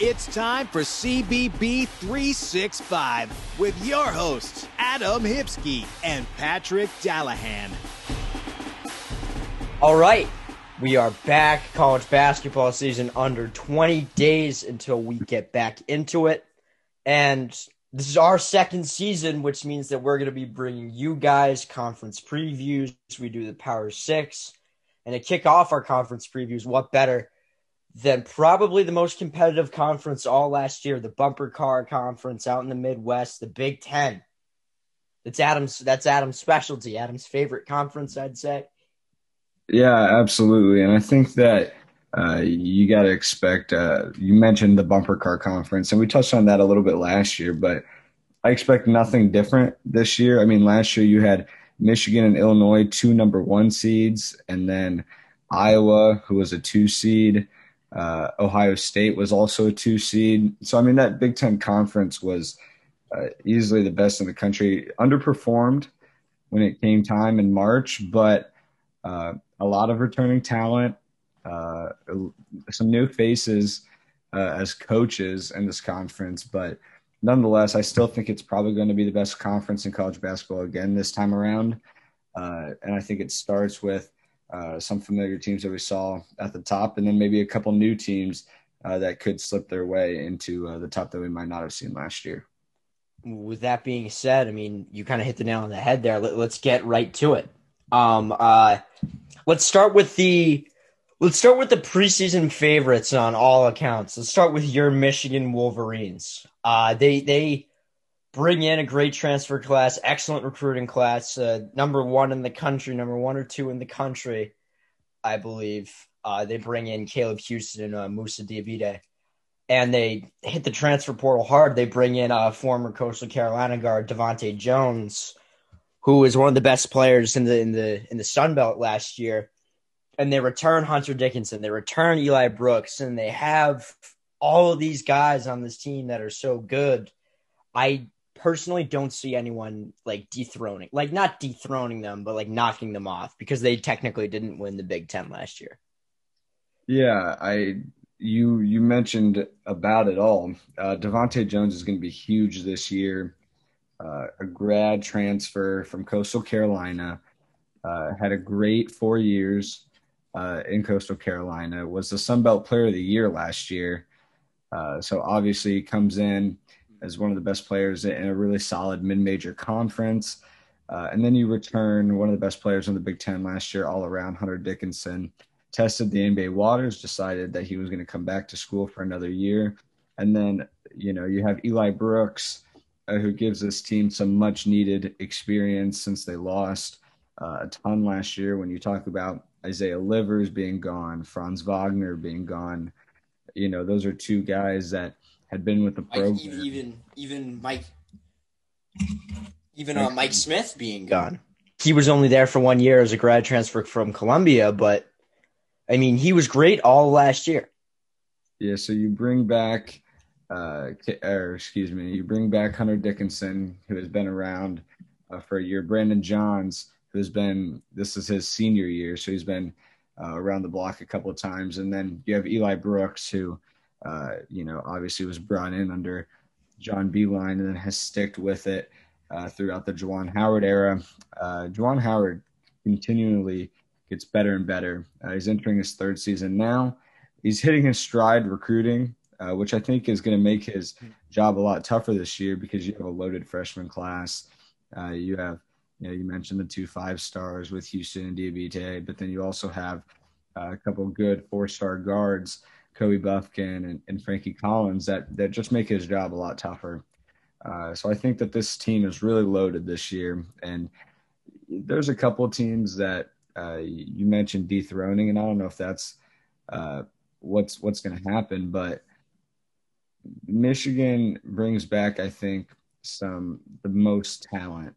It's time for CBB 365 with your hosts, Adam Hipsky and Patrick Dallahan. All right, we are back. College basketball season under 20 days until we get back into it. And this is our second season, which means that we're going to be bringing you guys conference previews. We do the Power Six. And to kick off our conference previews, what better than probably the most competitive conference all last year, the bumper car conference out in the Midwest, the Big Ten. That's Adam's that's Adam's specialty, Adam's favorite conference, I'd say. Yeah, absolutely. And I think that uh, you got to expect, uh, you mentioned the bumper car conference, and we touched on that a little bit last year, but I expect nothing different this year. I mean, last year you had Michigan and Illinois, two number one seeds, and then Iowa, who was a two seed. Uh, Ohio State was also a two seed. So, I mean, that Big Ten conference was uh, easily the best in the country. Underperformed when it came time in March, but uh, a lot of returning talent, uh, some new faces uh, as coaches in this conference. But nonetheless, I still think it's probably going to be the best conference in college basketball again this time around. Uh, and I think it starts with uh, some familiar teams that we saw at the top, and then maybe a couple new teams uh, that could slip their way into uh, the top that we might not have seen last year. With that being said, I mean, you kind of hit the nail on the head there. Let, us get right to it. Um, uh, let's start with the let's start with the preseason favorites on all accounts. Let's start with your Michigan Wolverines. Uh, they they bring in a great transfer class, excellent recruiting class, uh, number one in the country, number one or two in the country, I believe. Uh, they bring in Caleb Houston and uh, Moussa Diabaté, and they hit the transfer portal hard. They bring in a former Coastal Carolina guard DeVante' Jones, who was one of the best players in the in the in the Sun Belt last year. And they return Hunter Dickinson, they return Eli Brooks, and they have all of these guys on this team that are so good. I personally don't see anyone like dethroning, like not dethroning them, but like knocking them off because they technically didn't win the Big Ten last year. Yeah, I you you mentioned about it all. Uh, DeVante' Jones is going to be huge this year. Uh, a grad transfer from Coastal Carolina, uh, had a great four years uh, in Coastal Carolina. Was the Sun Belt Player of the Year last year. Uh, so obviously comes in as one of the best players in a really solid mid-major conference. Uh, and then you return one of the best players in the Big Ten last year, all around Hunter Dickinson. Tested the NBA waters, decided that he was going to come back to school for another year. And then, you know, you have Eli Brooks, uh, who gives this team some much needed experience since they lost uh, a ton last year. When you talk about Isaiah Livers being gone, Franz Wagner being gone, you know, those are two guys that had been with the program. Mike, even even Mike, even uh, Mike Smith being gone. He was only there for one year as a grad transfer from Columbia, but I mean, he was great all last year. Yeah, so you bring back, uh, or excuse me, you bring back Hunter Dickinson, who has been around uh, for a year. Brandon Johns, who's been this is his senior year, so he's been uh, around the block a couple of times, and then you have Eli Brooks, who uh, you know, obviously was brought in under John Beilein and then has sticked with it uh, throughout the Juwan Howard era. Uh, Juwan Howard continually gets better and better. Uh, he's entering his third season now. He's hitting his stride recruiting, uh, which I think is going to make his job a lot tougher this year because you have a loaded freshman class. Uh, you have, you know, you mentioned the two five stars with Houston and Diabaté, but then you also have a couple good four star guards Kobe Bufkin and, and, Frankie Collins that that just make his job a lot tougher. Uh, so I think that this team is really loaded this year, and there's a couple of teams that uh, you mentioned dethroning, and I don't know if that's uh, what's what's going to happen, but Michigan brings back, I think, some the most talent,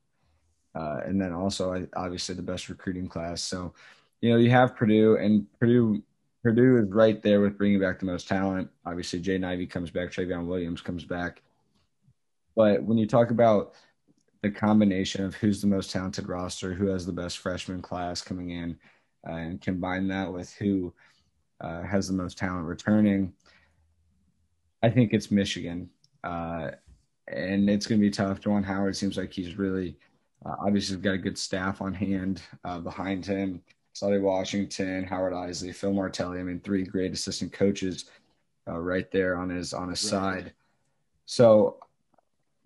uh, and then also obviously the best recruiting class. So, you know, you have Purdue, and Purdue Purdue is right there with bringing back the most talent. Obviously, Jay Ivey comes back, Trevion Williams comes back. But when you talk about the combination of who's the most talented roster, who has the best freshman class coming in, uh, and combine that with who uh, has the most talent returning, I think it's Michigan, uh, and it's going to be tough. Juwan Howard seems like he's really uh, obviously got a good staff on hand uh, behind him. Saddi Washington, Howard Eisley, Phil Martelli. I mean, three great assistant coaches uh, right there on his on his right. side. So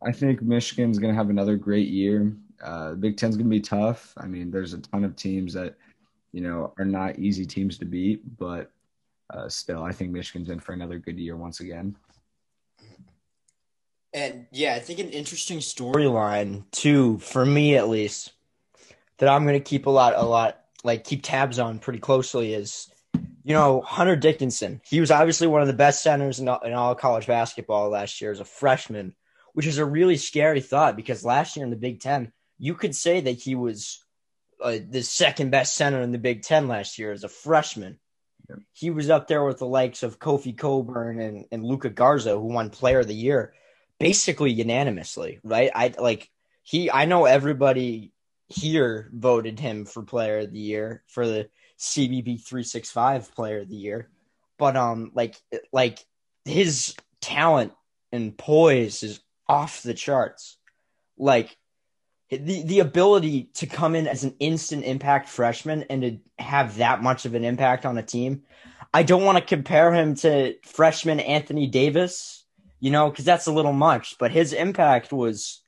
I think Michigan's going to have another great year. Uh, the Big Ten's going to be tough. I mean, there's a ton of teams that you know are not easy teams to beat, but uh, still, I think Michigan's in for another good year once again. And yeah, I think an interesting storyline too, for me at least, that I'm going to keep a lot, a lot like keep tabs on pretty closely is, you know, Hunter Dickinson. He was obviously one of the best centers in all, in all college basketball last year as a freshman, which is a really scary thought because last year in the Big Ten, you could say that he was uh, the second best center in the Big Ten last year as a freshman. He was up there with the likes of Kofi Cockburn and, and Luka Garza, who won Player of the Year basically unanimously, right? I like he. I know everybody here voted him for player of the year for the CBB 365 player of the year. But um like like his talent and poise is off the charts. Like the the ability to come in as an instant impact freshman and to have that much of an impact on a team. I don't want to compare him to freshman Anthony Davis, you know, because that's a little much. But his impact was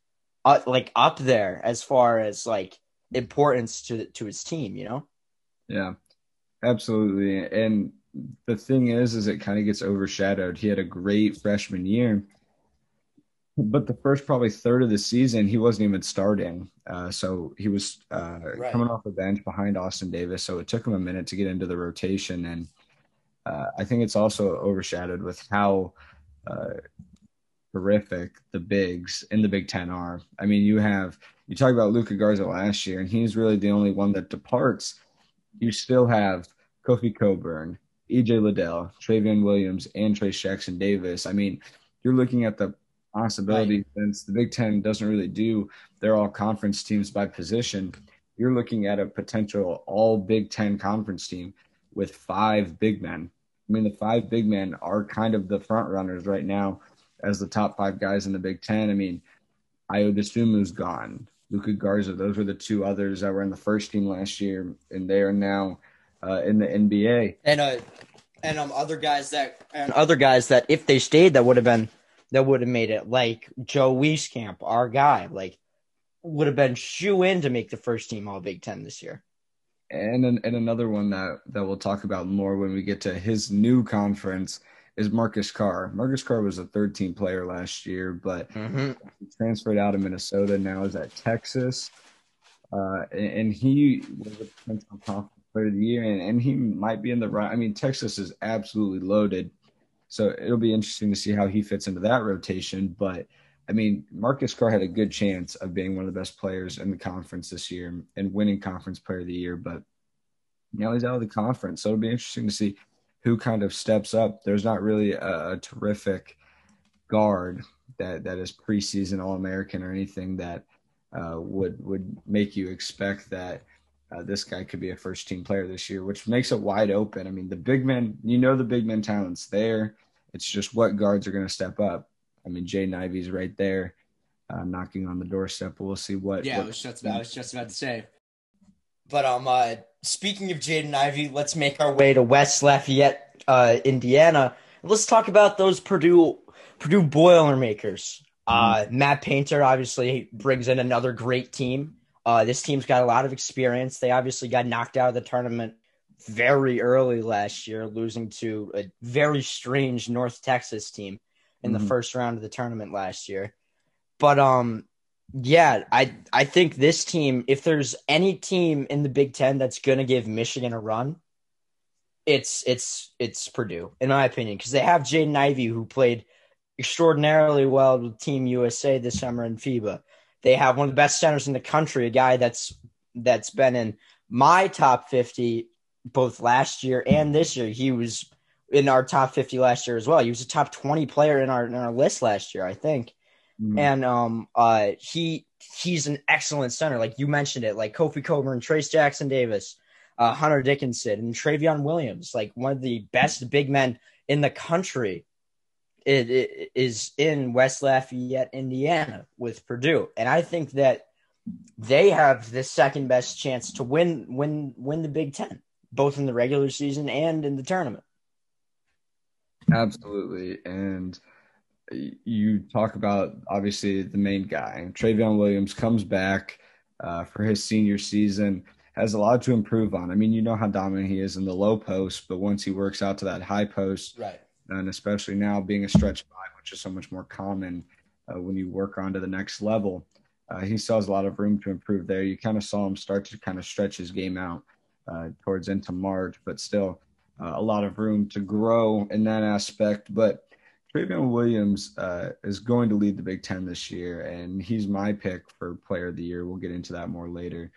uh, like up there as far as like importance to to his team, you know? Yeah. Absolutely. And the thing is is it kind of gets overshadowed. He had a great freshman year. But the first probably third of the season, he wasn't even starting. Uh, so he was uh, right. coming off the bench behind Austin Davis. So it took him a minute to get into the rotation. And uh, I think it's also overshadowed with how uh, horrific the bigs in the Big Ten are. I mean, you have you talk about Luka Garza last year, and he's really the only one that departs. You still have Kofi Cockburn, EJ Liddell, Trevion Williams, and Trayce Jackson Davis. I mean, you're looking at the possibility right. since the Big Ten doesn't really do they're all conference teams by position. You're looking at a potential all Big Ten conference team with five big men. I mean, the five big men are kind of the front runners right now as the top five guys in the Big Ten. I mean, Ayo Dosunmu's gone. Luka Garza. Those were the two others that were in the first team last year, and they are now uh, in the NBA. And uh, and um, other guys that and other guys that if they stayed, that would have been that would have made it. Like Joe Wieskamp, our guy, like would have been shoe in to make the first team All Big Ten this year. And and another one that that we'll talk about more when we get to his new conference is Marcus Carr. Marcus Carr was a third team player last year, but mm-hmm. he transferred out of Minnesota. Now is at Texas. Uh, and, and, he was a potential conference player of the year, and, and he might be in the right. I mean, Texas is absolutely loaded. So it'll be interesting to see how he fits into that rotation. But I mean, Marcus Carr had a good chance of being one of the best players in the conference this year and winning conference player of the year. But now he's out of the conference. So it'll be interesting to see who kind of steps up. There's not really a, a terrific guard that that is preseason All American or anything that uh, would would make you expect that uh, this guy could be a first team player this year, which makes it wide open. I mean, the big men, you know, the big men talent's there. It's just what guards are going to step up. I mean, Jay Ivey's right there, uh, knocking on the doorstep. We'll see what. Yeah, what, I was just about, I was just about to say. But um, uh, speaking of Jaden Ivey, let's make our way to West Lafayette, uh, Indiana. Let's talk about those Purdue Purdue Boilermakers. Uh, mm-hmm. Matt Painter obviously brings in another great team. Uh, this team's got a lot of experience. They obviously got knocked out of the tournament very early last year, losing to a very strange North Texas team in mm-hmm. the first round of the tournament last year. But um, yeah, I I think this team, if there's any team in the Big Ten that's gonna give Michigan a run, it's it's it's Purdue, in my opinion, because they have Jaden Ivey who played extraordinarily well with Team USA this summer in FIBA. They have one of the best centers in the country, a guy that's that's been in my top fifty both last year and this year. He was in our top fifty last year as well. He was a top twenty player in our in our list last year, I think. Mm-hmm. And um, uh, he he's an excellent center. Like you mentioned it, like Kofi Cockburn, Trayce Jackson Davis, uh, Hunter Dickinson, and Trevion Williams, like one of the best big men in the country. it, it is in West Lafayette, Indiana, with Purdue, and I think that they have the second best chance to win win win the Big Ten, both in the regular season and in the tournament. Absolutely, and you talk about obviously the main guy, Trevion Williams comes back uh, for his senior season, has a lot to improve on. I mean, you know how dominant he is in the low post, but once he works out to that high post, right, and especially now being a stretch five, which is so much more common uh, when you work on to the next level, uh, he still has a lot of room to improve there. You kind of saw him start to kind of stretch his game out uh, towards into March, but still uh, a lot of room to grow in that aspect. But Trevion Williams uh, is going to lead the Big Ten this year, and he's my pick for Player of the Year. We'll get into that more later.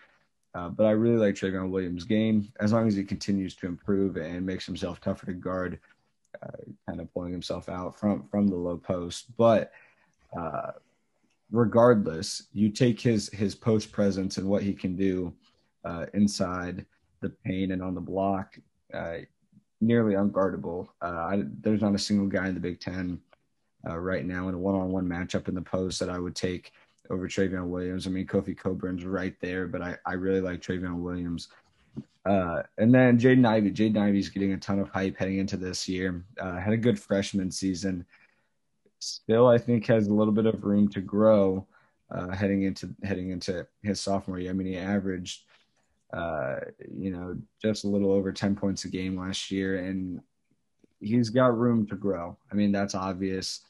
Uh, but I really like Trevion Williams' game as long as he continues to improve and makes himself tougher to guard, uh, kind of pulling himself out from from the low post. But uh, regardless, you take his his post presence and what he can do uh, inside the paint and on the block. Uh, nearly unguardable. I, there's not a single guy in the Big Ten right now in a one-on-one matchup in the post that I would take over Trevion Williams. I mean, Kofi Cockburn's right there, but I, I really like Trevion Williams. Uh, and then Jaden Ivey. Jaden Ivey's getting a ton of hype heading into this year. Uh, had a good freshman season. Still, I think has a little bit of room to grow uh, heading into heading into his sophomore year. I mean, he averaged uh, you know, just a little over 10 points a game last year, and he's got room to grow. I mean, that's obvious.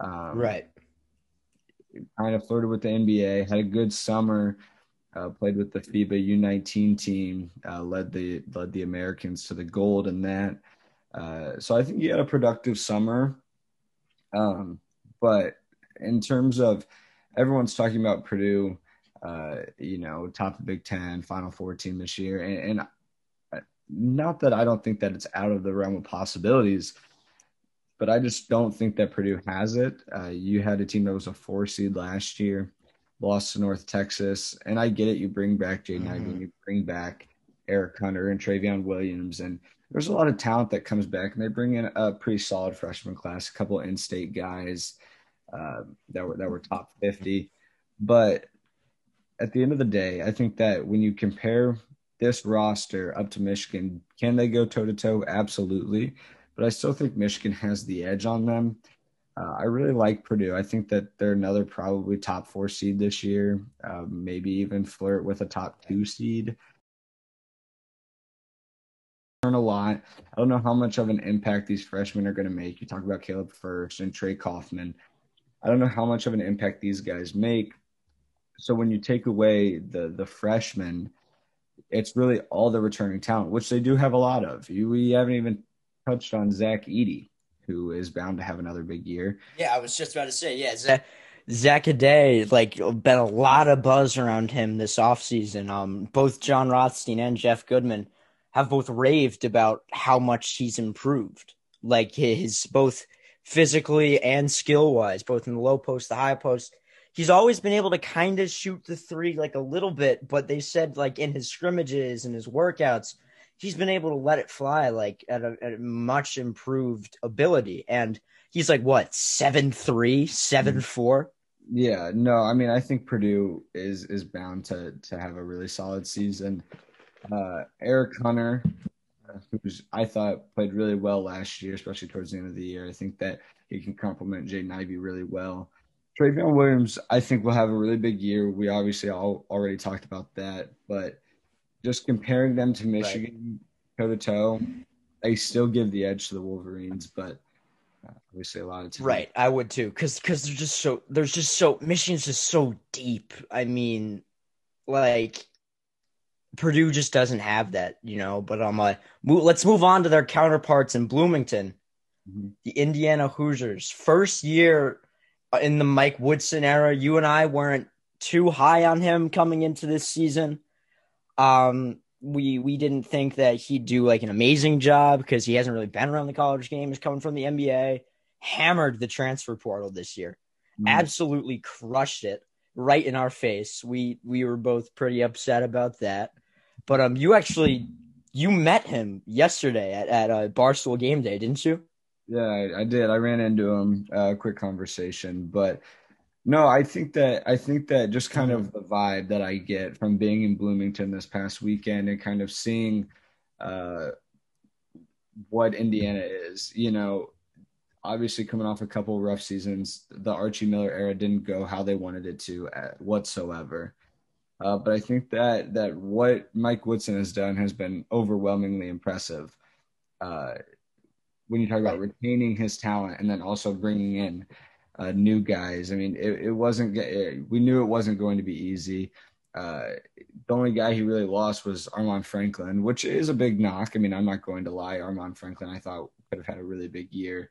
Um, right. Kind of flirted with the NBA, had a good summer, uh, played with the FIBA U19 team, uh, led the led the Americans to the gold in that. Uh, so I think he had a productive summer. Um, but in terms of everyone's talking about Purdue, uh, you know, top of Big Ten, Final Four team this year. And, and uh, not that I don't think that it's out of the realm of possibilities, but I just don't think that Purdue has it. Uh, you had a team that was a four seed last year, lost to North Texas, and I get it. You bring back Jaden mm-hmm. Ivey, you bring back Eric Hunter and Trevion Williams, and there's a lot of talent that comes back, and they bring in a pretty solid freshman class, a couple in-state guys uh, that were that were top 50, but at the end of the day, I think that when you compare this roster up to Michigan, can they go toe to toe? Absolutely. But I still think Michigan has the edge on them. Uh, I really like Purdue. I think that they're another probably top four seed this year, uh, maybe even flirt with a top two seed. Learn a lot. I don't know how much of an impact these freshmen are going to make. You talk about Caleb Furst and Trey Kaufman. I don't know how much of an impact these guys make, so when you take away the the freshmen, it's really all the returning talent, which they do have a lot of. You, we haven't even touched on Zach Edey, who is bound to have another big year. Yeah, I was just about to say, yeah, Zach, Zach Edey, like been a lot of buzz around him this offseason. Um, both Jon Rothstein and Jeff Goodman have both raved about how much he's improved. Like his both physically and skill wise, both in the low post, the high post he's always been able to kind of shoot the three like a little bit, but they said like in his scrimmages and his workouts, he's been able to let it fly like at a, at a much improved ability. And he's like what seven three, seven four. Yeah, no, I mean I think Purdue is is bound to to have a really solid season. Uh, Eric Hunter, who's I thought played really well last year, especially towards the end of the year. I think that he can complement Jaden Ivey really well. Trevion Williams, I think, will have a really big year. We obviously all already talked about that, but just comparing them to Michigan toe to toe, they still give the edge to the Wolverines, but uh, obviously a lot of time. Right, I would too, because because they're just so there's just so Michigan's just so deep. I mean, like Purdue just doesn't have that, you know. But I'm like, let's move on to their counterparts in Bloomington, mm-hmm. the Indiana Hoosiers, first year in the Mike Woodson era. You and I weren't too high on him coming into this season. Um, we we didn't think that he'd do like an amazing job because he hasn't really been around the college game. He's coming from the NBA. Hammered the transfer portal this year. Mm. Absolutely crushed it right in our face. We we were both pretty upset about that. But um, you actually you met him yesterday at at a uh, Barstool Game Day, didn't you? Yeah, I, I did. I ran into him. Uh, quick conversation, but no, I think that I think that just kind of the vibe that I get from being in Bloomington this past weekend and kind of seeing uh, what Indiana is. You know, obviously coming off a couple of rough seasons, the Archie Miller era didn't go how they wanted it to uh, whatsoever. Uh, but I think that that what Mike Woodson has done has been overwhelmingly impressive. Uh, when you talk about retaining his talent and then also bringing in uh, new guys, I mean, it, it wasn't. It, we knew it wasn't going to be easy. Uh, the only guy he really lost was Armaan Franklin, which is a big knock. I mean, I'm not going to lie. Armaan Franklin, I thought could have had a really big year,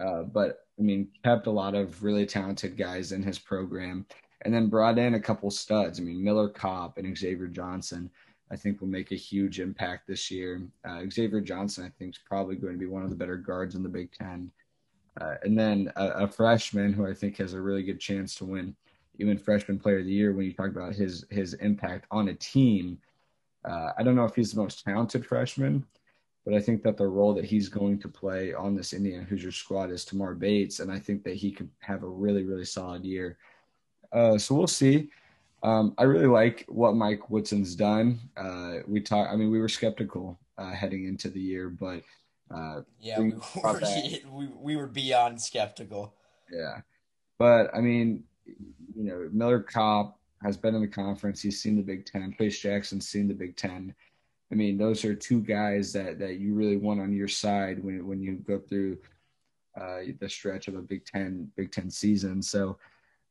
uh, but I mean, kept a lot of really talented guys in his program, and then brought in a couple studs. I mean, Miller Kopp and Xavier Johnson. I think will make a huge impact this year. Uh, Xavier Johnson, I think, is probably going to be one of the better guards in the Big Ten. Uh, and then a, a, freshman who I think has a really good chance to win even freshman player of the year when you talk about his his impact on a team. Uh, I don't know if he's the most talented freshman, but I think that the role that he's going to play on this Indiana Hoosier squad is Tamar Bates, and I think that he could have a really really solid year. Uh, so we'll see. Um, I really like what Mike Woodson's done. Uh, we talk. I mean, we were skeptical uh, heading into the year, but uh, yeah, we were, we, we were beyond skeptical. Yeah, but I mean, you know, Miller Kopp has been in the conference. He's seen the Big Ten. Trayce Jackson's seen the Big Ten. I mean, those are two guys that that you really want on your side when when you go through uh, the stretch of a Big Ten Big Ten season. So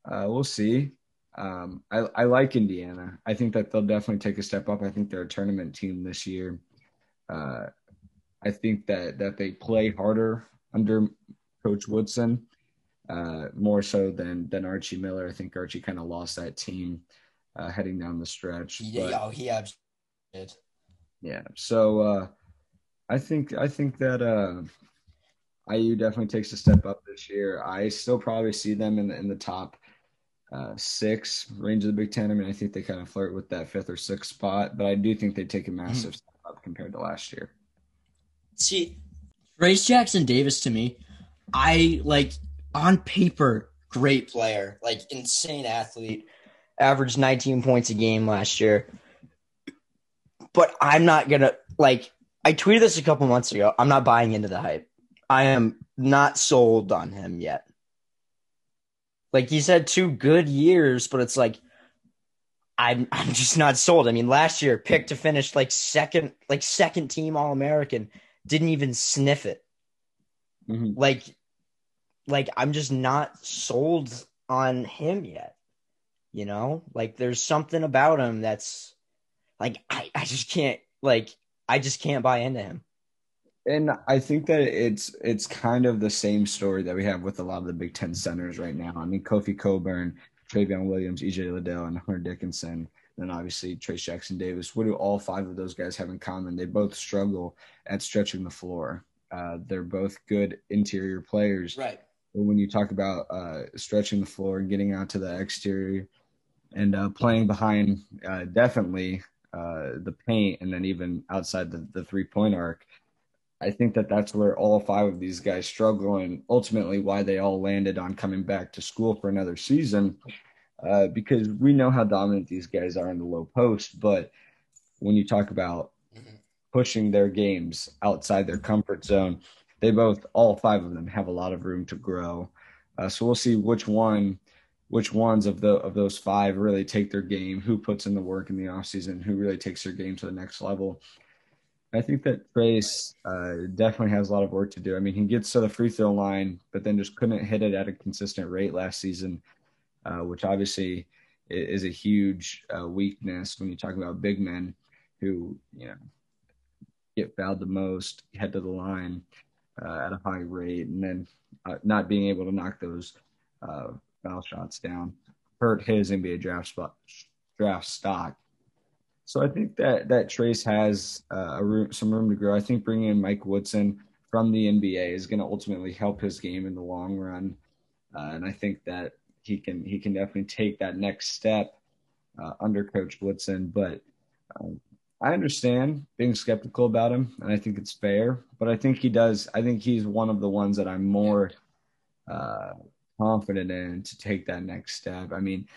uh, we'll see. Um, I, I like Indiana. I think that they'll definitely take a step up. I think they're a tournament team this year. Uh, I think that that they play harder under Coach Woodson, uh, more so than than Archie Miller. I think Archie kind of lost that team uh, heading down the stretch. Yeah, but, oh, he absolutely did. Yeah, so uh, I think I think that uh, IU definitely takes a step up this year. I still probably see them in the in the top uh, six range of the Big Ten. I mean, I think they kind of flirt with that fifth or sixth spot, but I do think they take a massive mm-hmm. step up compared to last year. See, Trayce Jackson Davis to me, I like on paper, great player, like insane athlete, averaged 19 points a game last year. But I'm not gonna like. I tweeted this a couple months ago. I'm not buying into the hype. I am not sold on him yet. Like he's had two good years, but it's like I'm I'm just not sold. I mean, last year picked to finish like second, like second team All American, didn't even sniff it. Mm-hmm. Like, like I'm just not sold on him yet. You know, like there's something about him that's like I I just can't like I just can't buy into him and I think that it's it's kind of the same story that we have with a lot of the Big Ten centers right now. I mean, Kofi Cockburn, Trevion Williams, EJ Liddell, and Hunter Dickinson, and obviously Trayce Jackson Davis. What do all five of those guys have in common? They both struggle at stretching the floor. Uh, they're both good interior players. Right. But when you talk about uh, stretching the floor and getting out to the exterior and uh, playing behind, uh, definitely uh, the paint, and then even outside the, the three point arc – I think that that's where all five of these guys struggle, and ultimately why they all landed on coming back to school for another season. Uh, because we know how dominant these guys are in the low post, but when you talk about pushing their games outside their comfort zone, they both, all five of them, have a lot of room to grow. Uh, so we'll see which one, which ones of the of those five really take their game, who puts in the work in the offseason, who really takes their game to the next level. I think that Trayce uh, definitely has a lot of work to do. I mean, he gets to the free throw line, but then just couldn't hit it at a consistent rate last season, uh, which obviously is a huge uh, weakness when you talk about big men who, you know, get fouled the most, head to the line uh, at a high rate, and then uh, not being able to knock those uh, foul shots down hurt his NBA draft spot, draft stock. So I think that that Trayce has room, some room to grow. I think bringing in Mike Woodson from the NBA is going to ultimately help his game in the long run, and I think that he can he can definitely take that next step uh, under Coach Woodson. But um, I understand being skeptical about him, and I think it's fair. But I think he does. I think he's one of the ones that I'm more uh, confident in to take that next step. I mean,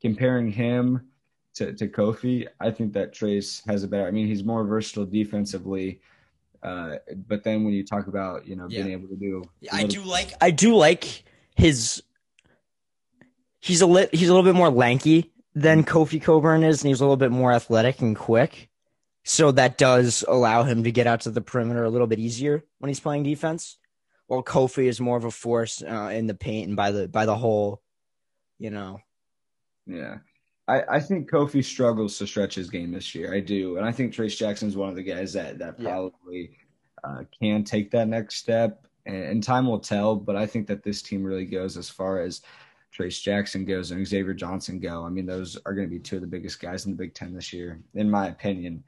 comparing him to, to Kofi, I think that Trayce has a better. I mean, he's more versatile defensively. Uh, but then when you talk about you know being able to do, I do like I do like his. He's a lit. He's a little bit more lanky than Kofi Cockburn is, and he's a little bit more athletic and quick. So that does allow him to get out to the perimeter a little bit easier when he's playing defense. While Kofi is more of a force uh, in the paint and by the by the hole, you know. Yeah, I, I think Kofi struggles to stretch his game this year. I do, and I think Trayce Jackson is one of the guys that that probably yeah. uh, can take that next step. And, and time will tell, but I think that this team really goes as far as Trayce Jackson goes and Xavier Johnson go. I mean, those are going to be two of the biggest guys in the Big Ten this year, in my opinion.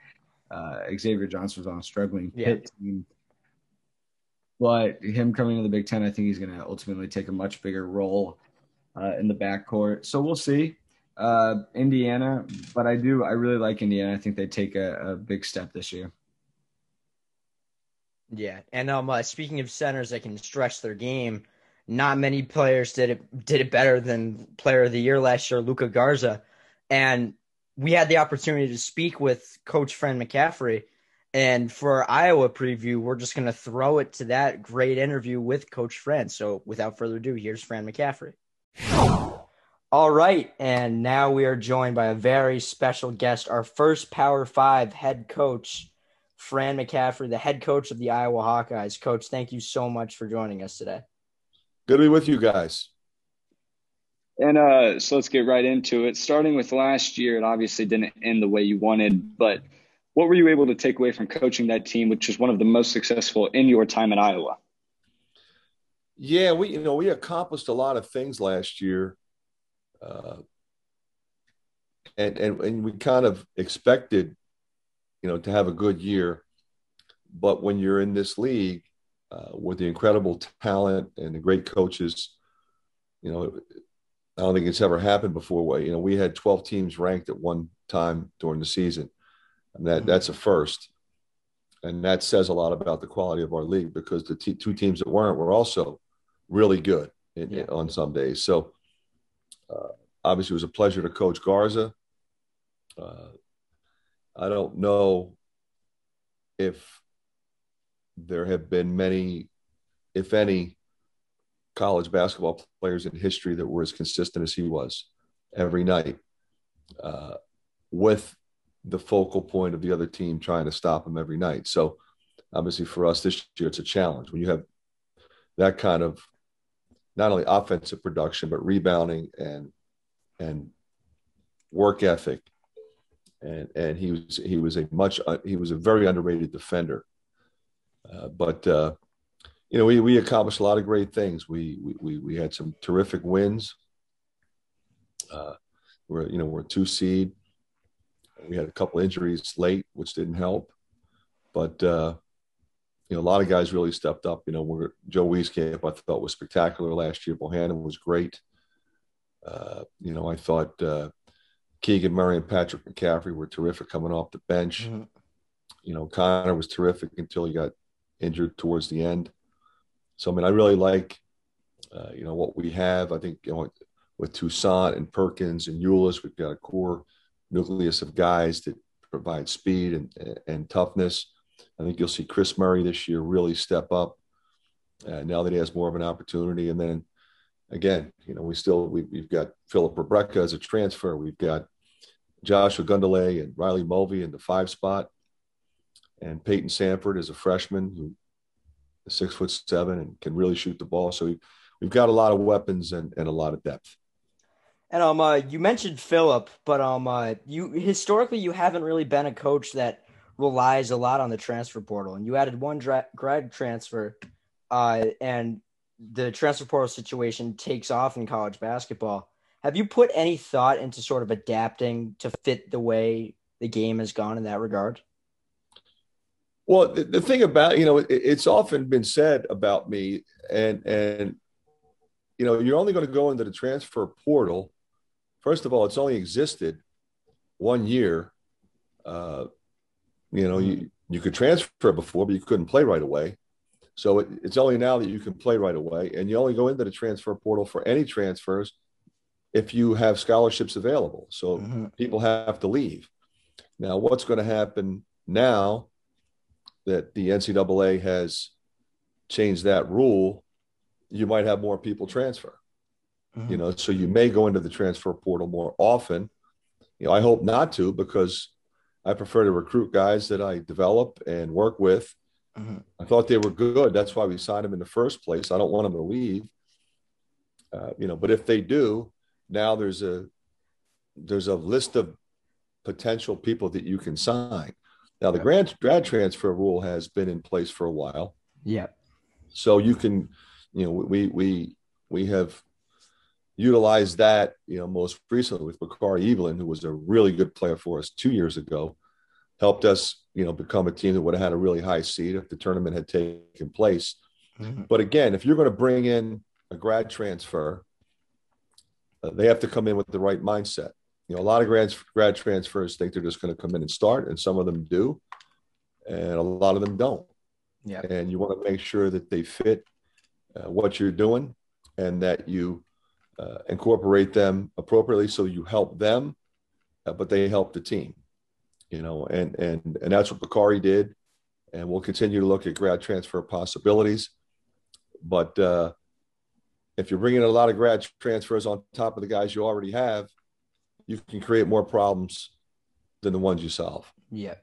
Uh, Xavier Johnson was on a struggling yeah. team, but him coming to the Big Ten, I think he's going to ultimately take a much bigger role uh, in the backcourt. So we'll see. Uh, Indiana, but I do, I really like Indiana. I think they take a, a big step this year. Yeah, and um, uh, speaking of centers that can stretch their game, not many players did it did it better than Player of the Year last year, Luka Garza, and we had the opportunity to speak with Coach Fran McCaffery. And for our Iowa preview, we're just going to throw it to that great interview with Coach Fran. So without further ado, here's Fran McCaffery. All right. And now we are joined by a very special guest, our first Power Five head coach, Fran McCaffery, the head coach of the Iowa Hawkeyes. Coach, thank you so much for joining us today. Good to be with you guys. And uh, so let's get right into it. Starting with last year, it obviously didn't end the way you wanted, but what were you able to take away from coaching that team, which is one of the most successful in your time in Iowa? Yeah, we you know we accomplished a lot of things last year, uh, and and and we kind of expected, you know, to have a good year, but when you're in this league uh, with the incredible talent and the great coaches, you know, I don't think it's ever happened before. You know, we had 12 teams ranked at one time during the season, and that that's a first, and that says a lot about the quality of our league because the t- two teams that weren't were also really good in, yeah. on some days. So, uh, obviously, it was a pleasure to coach Garza. Uh, I don't know if there have been many, if any, college basketball players in history that were as consistent as he was every night, uh, with the focal point of the other team trying to stop him every night. So, obviously, for us this year, it's a challenge when you have that kind of not only offensive production but rebounding and and work ethic. And and he was he was a much uh, he was a very underrated defender. Uh, but uh, you know, we, we accomplished a lot of great things. We, we, we had some terrific wins. Uh, we're, you know, we're a two seed. We had a couple injuries late, which didn't help. But, uh, you know, a lot of guys really stepped up. You know, we're, Joe Wieskamp, I thought was spectacular last year. Bohannon was great. Uh, you know, I thought uh, Keegan Murray and Patrick McCaffery were terrific coming off the bench. Mm-hmm. You know, Connor was terrific until he got injured towards the end. So I mean, I really like uh, you know what we have. I think you know with Toussaint and Perkins and Ulis, we've got a core nucleus of guys that provide speed and, and toughness. I think you'll see Kris Murray this year really step up uh, now that he has more of an opportunity. And then again, you know, we still we, have got Filip Rebraca as a transfer. We've got Joshua Ogundele and Riley Mulvey in the five spot, and Payton Sandfort is a freshman who is six foot seven and can really shoot the ball. So we, we've got a lot of weapons and, and a lot of depth. And um, uh, you mentioned Filip, but um, uh, you historically you haven't really been a coach that relies a lot on the transfer portal, and you added one dra- grad transfer, uh, and the transfer portal situation takes off in college basketball. Have you put any thought into sort of adapting to fit the way the game has gone in that regard? Well, the, the thing about you know, it, it's often been said about me, and and you know, you're only going to go into the transfer portal. First of all, it's only existed one year, uh, You know, you you could transfer before, but you couldn't play right away. So it, it's only now that you can play right away, and you only go into the transfer portal for any transfers if you have scholarships available. So mm-hmm. people have to leave. Now, what's going to happen now that the NCAA has changed that rule? You might have more people transfer. Mm-hmm. You know, so you may go into the transfer portal more often. You know, I hope not to because I prefer to recruit guys that I develop and work with. Mm-hmm. I thought they were good. That's why we signed them in the first place. I don't want them to leave. Uh, you know, but if they do, now there's a there's a list of potential people that you can sign. Now the grad grad transfer rule has been in place for a while. Yeah. So you can, you know, we we we have utilized that, you know, most recently with Bakari Evelyn, who was a really good player for us two years ago, helped us, you know, become a team that would have had a really high seed if the tournament had taken place. Mm-hmm. But again, if you're going to bring in a grad transfer uh, they have to come in with the right mindset. You know, a lot of grad grad transfers think they're just going to come in and start, and some of them do, and a lot of them don't. Yeah. And you want to make sure that they fit uh, what you're doing, and that you uh, incorporate them appropriately, so you help them, uh, but they help the team. You know, and and and that's what Bakari did, and we'll continue to look at grad transfer possibilities, but uh, if you're bringing a lot of grad transfers on top of the guys you already have, you can create more problems than the ones you solve. Yeah.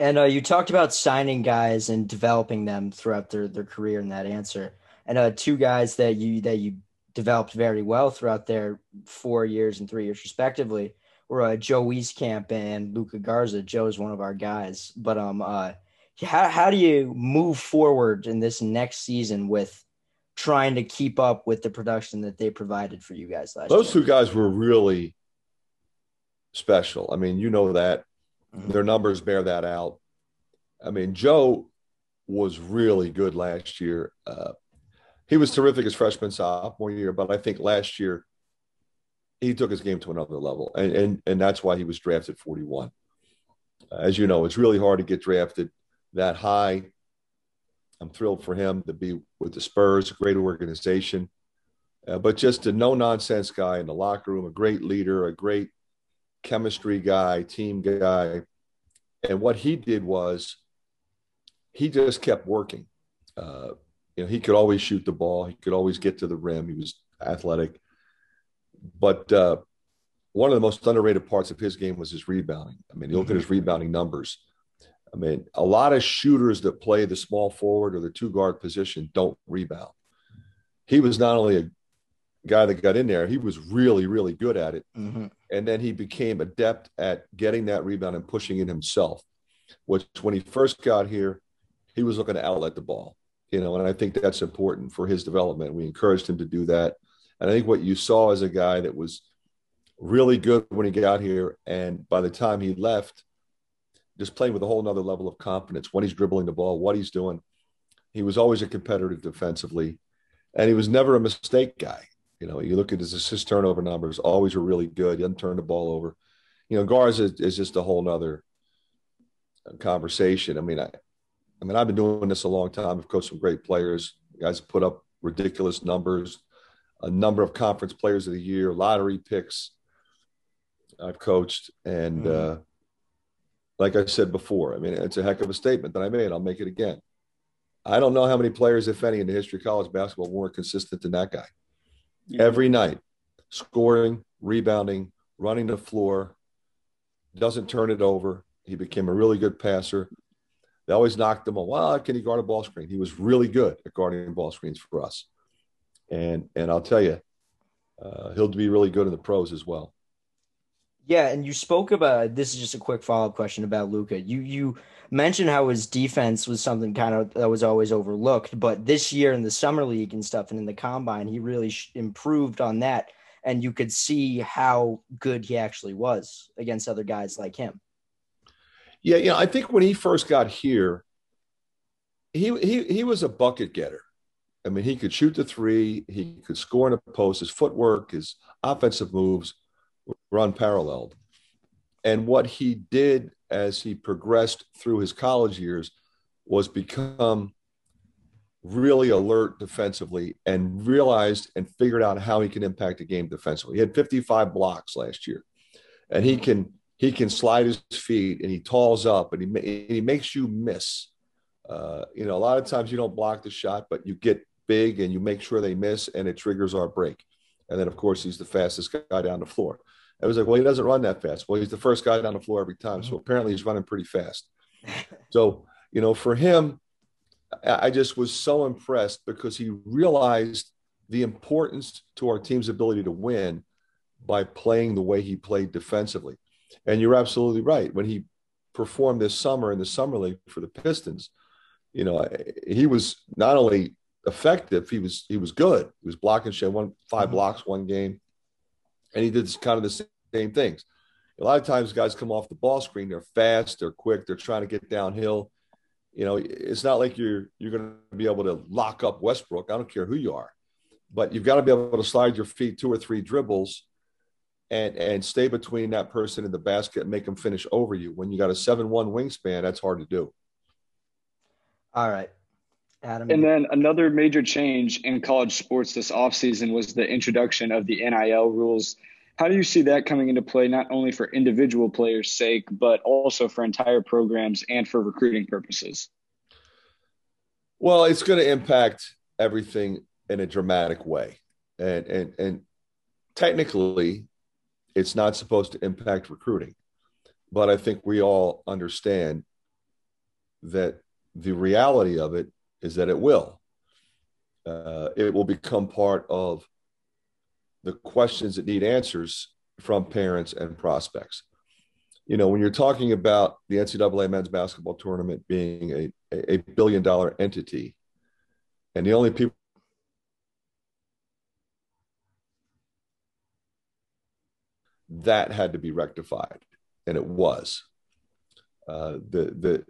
And uh, you talked about signing guys and developing them throughout their, their career in that answer. And uh, two guys that you that you developed very well throughout their four years and three years respectively were uh, Joe Wieskamp and Luka Garza. Joe is one of our guys. But um, uh, how how do you move forward in this next season with trying to keep up with the production that they provided for you guys last Those year. two guys were really special. I mean, you know that mm-hmm. their numbers bear that out. I mean, Joe was really good last year. Uh, he was terrific as freshman sophomore year, but I think last year he took his game to another level, and and and that's why he was drafted 41. As you know, it's really hard to get drafted that high I'm thrilled for him to be with the Spurs, a great organization, uh, but just a no nonsense guy in the locker room, a great leader, a great chemistry guy, team guy. And what he did was he just kept working. Uh, you know, he could always shoot the ball, he could always get to the rim, he was athletic. But uh, one of the most underrated parts of his game was his rebounding. I mean, you look at his mm-hmm. rebounding numbers I mean, a lot of shooters that play the small forward or the two guard position don't rebound. He was not only a guy that got in there, he was really, really good at it. Mm-hmm. And then he became adept at getting that rebound and pushing it himself. Which, when he first got here, he was looking to outlet the ball, you know, and I think that's important for his development. We encouraged him to do that. And I think what you saw as a guy that was really good when he got here, and by the time he left, just playing with a whole nother level of confidence when he's dribbling the ball, what he's doing. He was always a competitor defensively, and he was never a mistake guy. You know, you look at his assist turnover numbers, always were really good. He doesn't turn the ball over. You know, Garza is, is just a whole nother conversation. I mean, I, I mean, I've been doing this a long time. I've coached some great players. Guys put up ridiculous numbers, a number of conference players of the year, lottery picks. I've coached, and mm. uh, like I said before, I mean, it's a heck of a statement that I made. I'll make it again. I don't know how many players, if any, in the history of college basketball were consistent than that guy. Every night, scoring, rebounding, running the floor, doesn't turn it over. He became a really good passer. They always knocked him well, can he guard a ball screen? He was really good at guarding ball screens for us. And and I'll tell you, uh, he'll be really good in the pros as well. Yeah, and you spoke about this is just a quick follow up question about Luka. You you mentioned how his defense was something kind of that was always overlooked, but this year in the summer league and stuff, and in the combine, he really improved on that, and you could see how good he actually was against other guys like him. Yeah, you know, I think when he first got here, he he he was a bucket getter. I mean, he could shoot the three, he could score in a post. His footwork, his offensive moves were unparalleled. and what he did as he progressed through his college years was become really alert defensively and realized and figured out how he can impact the game defensively. He had 55 blocks last year, and he can he can slide his feet and he talls up and he he makes you miss. Uh, you know, a lot of times you don't block the shot, but you get big and you make sure they miss, and it triggers our break. And then, of course, he's the fastest guy down the floor. I was like, well, he doesn't run that fast. Well, he's the first guy down the floor every time. So apparently he's running pretty fast. So, you know, for him, I just was so impressed because he realized the importance to our team's ability to win by playing the way he played defensively. And you're absolutely right. When he performed this summer in the summer league for the Pistons, you know, he was not only effective, he was he was good. He was blocking shit, one 5 mm-hmm. blocks one game, and he did kind of the same things. A lot of times, guys come off the ball screen. They're fast, they're quick, they're trying to get downhill you know, it's not like you're you're going to be able to lock up Westbrook. I don't care who you are, but you've got to be able to slide your feet two or three dribbles, and and stay between that person and the basket and make them finish over you. When you got a seven one wingspan, that's hard to do. All right. Adam. And then another major change in college sports this offseason was the introduction of the NIL rules how do you see that coming into play, not only for individual players' sake, but also for entire programs and for recruiting purposes? Well, it's going to impact everything in a dramatic way. And, and, and technically, it's not supposed to impact recruiting. But I think we all understand that the reality of it is that it will. Uh, it will become part of the questions that need answers from parents and prospects. You know, when you're talking about the NCAA men's basketball tournament being a, a billion dollar entity, and the only people that had to be rectified, and it was. Uh, the the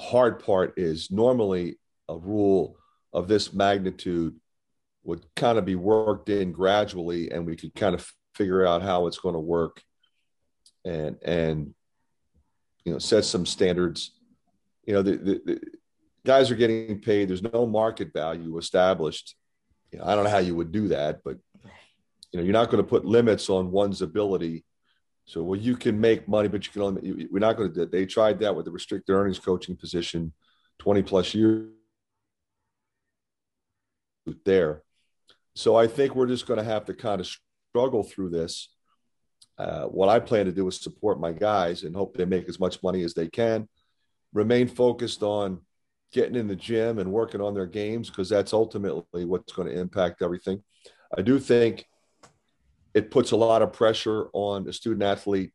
hard part is normally a rule of this magnitude would kind of be worked in gradually and we could kind of figure out how it's going to work and and you know set some standards. You know the, the, the guys are getting paid there's no market value established. You know, i don't know how you would do that but you know you're not going to put limits on one's ability so well you can make money but you can only we're not going to they tried that with the restricted earnings coaching position 20 plus years there so I think we're just going to have to kind of struggle through this. Uh, what I plan to do is support my guys and hope they make as much money as they can. Remain focused on getting in the gym and working on their games because that's ultimately what's going to impact everything. I do think it puts a lot of pressure on a student athlete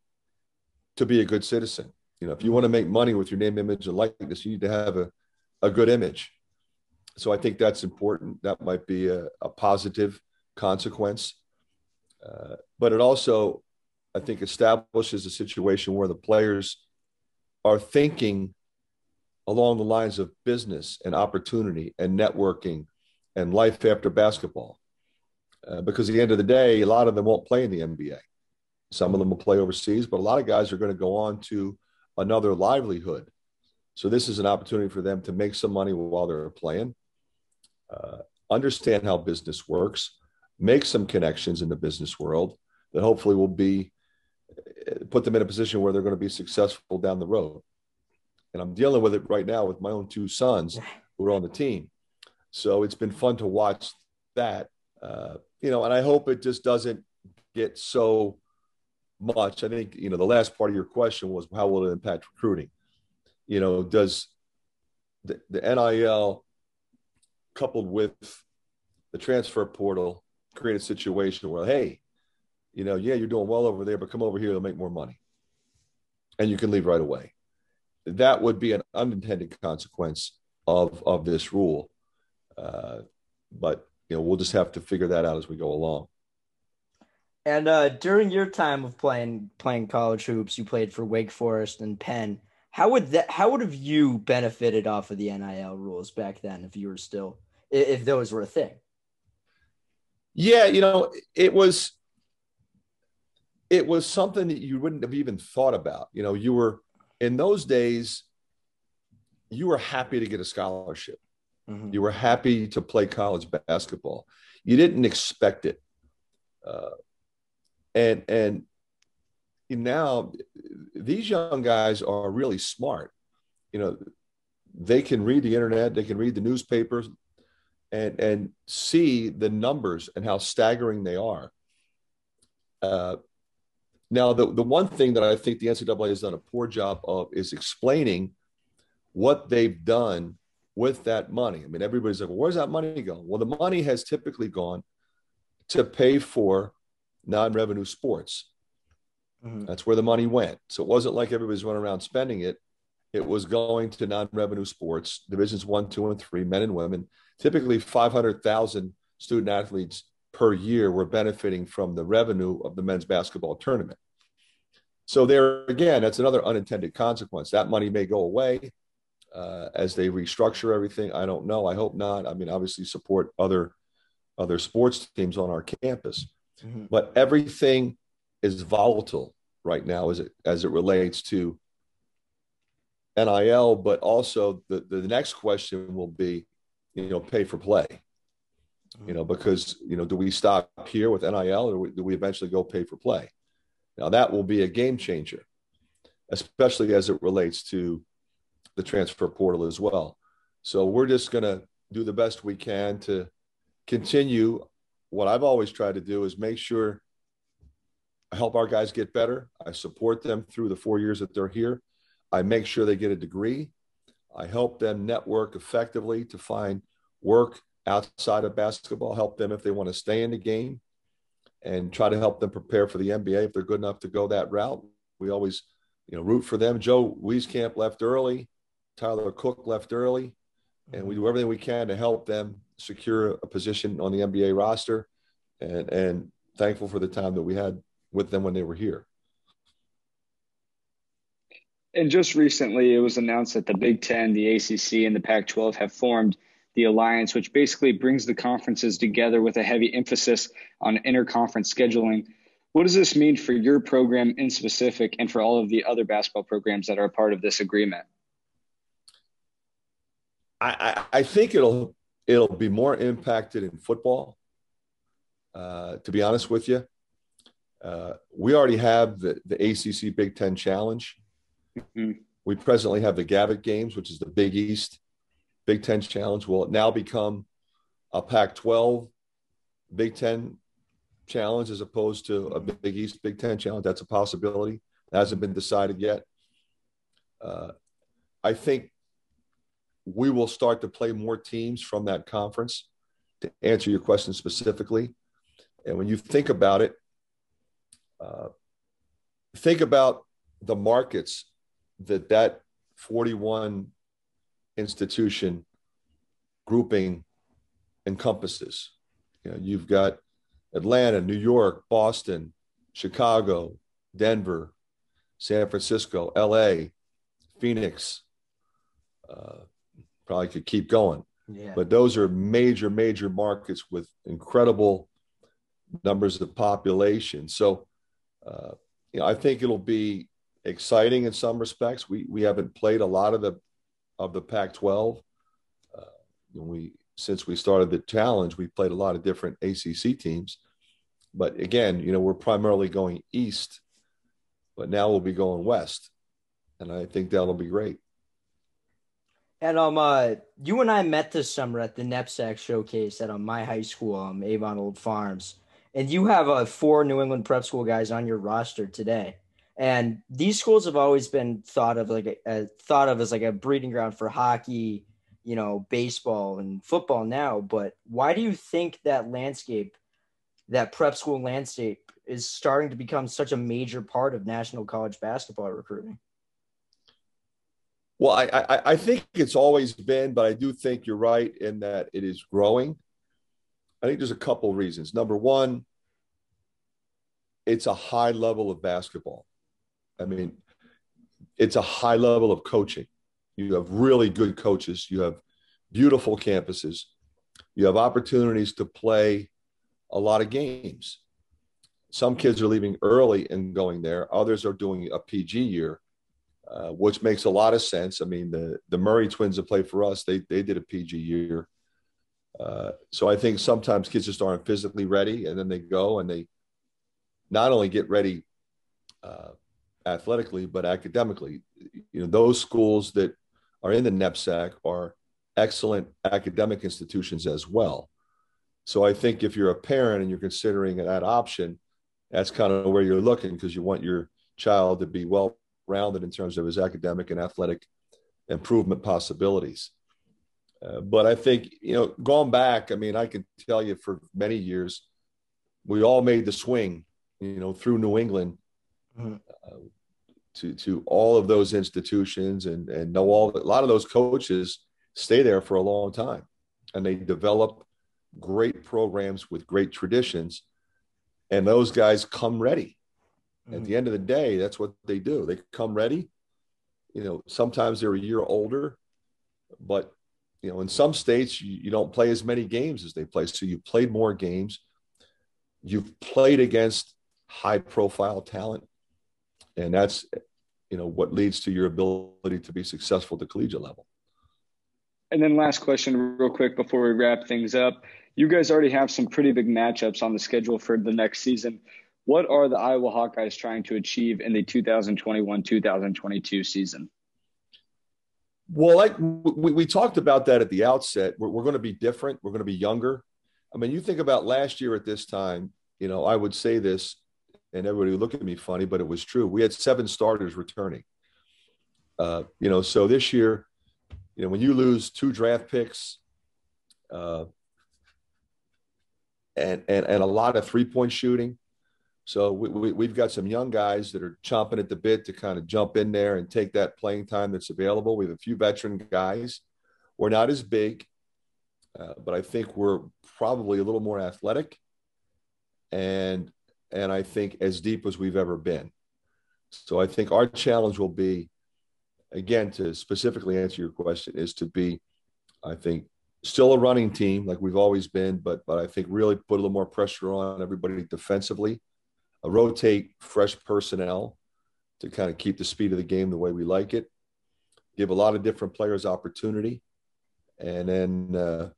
to be a good citizen. You know, if you want to make money with your name, image, and likeness, you need to have a, a good image so I think that's important. That might be a, a positive consequence. Uh, but it also, I think, establishes a situation where the players are thinking along the lines of business and opportunity and networking and life after basketball. Uh, because at the end of the day, a lot of them won't play in the NBA. Some of them will play overseas, but a lot of guys are going to go on to another livelihood. So this is an opportunity for them to make some money while they're playing uh, understand how business works, make some connections in the business world that hopefully will be uh, put them in a position where they're going to be successful down the road. And I'm dealing with it right now with my own two sons who are on the team. So it's been fun to watch that. Uh, you know, and I hope it just doesn't get so much. I think, you know, the last part of your question was how will it impact recruiting? You know, does the, the NIL coupled with the transfer portal, create a situation where, hey, you know, yeah, you're doing well over there, but come over here, they'll make more money. And you can leave right away. That would be an unintended consequence of of this rule. Uh, but you know, we'll just have to figure that out as we go along. And uh, during your time of playing playing college hoops, you played for Wake Forest and Penn. How would that? How would have you benefited off of the NIL rules back then if you were still if those were a thing? Yeah, you know, it was it was something that you wouldn't have even thought about. You know, you were in those days, you were happy to get a scholarship. Mm-hmm. You were happy to play college basketball. You didn't expect it. Uh, and and now these young guys are really smart. You know, they can read the internet, they can read the newspapers, and and see the numbers and how staggering they are. Uh, now, the, the one thing that I think the NCAA has done a poor job of is explaining what they've done with that money. I mean, everybody's like, well, where's that money going? Well, the money has typically gone to pay for non revenue sports. Mm-hmm. That's where the money went. So it wasn't like everybody's running around spending it. It was going to non revenue sports, divisions one, two, and three, men and women. Typically, 500,000 student athletes per year were benefiting from the revenue of the men's basketball tournament. So, there again, that's another unintended consequence. That money may go away uh, as they restructure everything. I don't know. I hope not. I mean, obviously, support other other sports teams on our campus, mm-hmm. but everything is volatile right now as it as it relates to NIL, but also the, the next question will be, you know, pay for play. You know, because you know, do we stop here with NIL, or do we eventually go pay for play? Now that will be a game changer, especially as it relates to the transfer portal as well. So we're just going to do the best we can to continue. What I've always tried to do is make sure I help our guys get better. I support them through the four years that they're here. I make sure they get a degree. I help them network effectively to find work outside of basketball, help them if they want to stay in the game, and try to help them prepare for the NBA if they're good enough to go that route. We always, you know, root for them. Joe Wieskamp left early. Tyler Cook left early, and we do everything we can to help them secure a position on the NBA roster. And and thankful for the time that we had with them when they were here. And just recently, it was announced that the Big Ten, the ACC, and the Pac 12 have formed the alliance, which basically brings the conferences together with a heavy emphasis on interconference scheduling. What does this mean for your program in specific and for all of the other basketball programs that are a part of this agreement? I, I, think it'll it'll be more impacted in football. Uh, to be honest with you, uh, we already have the, the ACC Big Ten Challenge. Mm-hmm. We presently have the Gavitt Games, which is the Big East Big Ten Challenge. Will it now become a Pac 12 Big Ten Challenge as opposed to a Big East Big Ten Challenge? That's a possibility. That hasn't been decided yet. Uh, I think we will start to play more teams from that conference to answer your question specifically. And when you think about it, uh, think about the markets that that 41 institution grouping encompasses. You know, you've got Atlanta, New York, Boston, Chicago, Denver, San Francisco, LA, Phoenix. Uh, probably could keep going. Yeah. But those are major, major markets with incredible numbers of population. So uh, you know, I think it'll be exciting in some respects. We we haven't played a lot of the of the Pac-12. Uh, we since we started the challenge, we played a lot of different ACC teams. But again, you know, we're primarily going east, but now we'll be going west, and I think that'll be great. And um, uh, you and I met this summer at the NEPSAC showcase at um, my high school, um, Avon Old Farms and you have uh, four New England prep school guys on your roster today. And these schools have always been thought of like a, a, thought of as like a breeding ground for hockey, you know, baseball and football now. But why do you think that landscape, that prep school landscape, is starting to become such a major part of national college basketball recruiting? Well, I, I, I think it's always been, but I do think you're right in that it is growing. I think there's a couple reasons. Number one, it's a high level of basketball. I mean, it's a high level of coaching. You have really good coaches. You have beautiful campuses. You have opportunities to play a lot of games. some kids are leaving early and going there. Others are doing a PG year, uh, which makes a lot of sense. I mean, the the Murray twins that play for us, they they did a PG year. Uh, so I think sometimes kids just aren't physically ready, and then they go and they not only get ready uh, athletically but academically. You know, those schools that are in the NEPSAC are excellent academic institutions as well. So I think if you're a parent and you're considering that option, that's kind of where you're looking because you want your child to be well rounded in terms of his academic and athletic improvement possibilities. Uh, but I think, you know, going back, I mean, I can tell you for many years, we all made the swing, you know, through New England mm-hmm. uh, to, to all of those institutions and, and know all, a lot of those coaches stay there for a long time and they develop great programs with great traditions and those guys come ready mm-hmm. at the end of the day that's what they do. They come ready. You know sometimes they're a year older but you know in some states you, you don't play as many games as they play. So you played more games. You've played against high profile talent. And that's you know what leads to your ability to be successful at the collegiate level. And then last question real quick before we wrap things up. You guys already have some pretty big matchups on the schedule for the next season. What are the Iowa Hawkeyes trying to achieve in the 2021 2022 season? Well, like we, we talked about that at the outset, we're, we're going to be different. We're going to be younger. I mean, you think about last year at this time, you know, I would say this and everybody would look at me funny, but it was true. We had seven starters returning. Uh, you know, so this year, you know, when you lose two draft picks, uh, and and, and a lot of three point shooting. So we, we, have got some young guys that are chomping at the bit to kind of jump in there and take that playing time that's available. We have a few veteran guys. We're not as big, uh, but I think we're probably a little more athletic, and and I think as deep as we've ever been. So I think our challenge will be, again, to specifically answer your question, is to be, I think, still a running team like we've always been, but but I think really put a little more pressure on everybody defensively, rotate fresh personnel to kind of keep the speed of the game the way we like it, give a lot of different players opportunity, and then uh,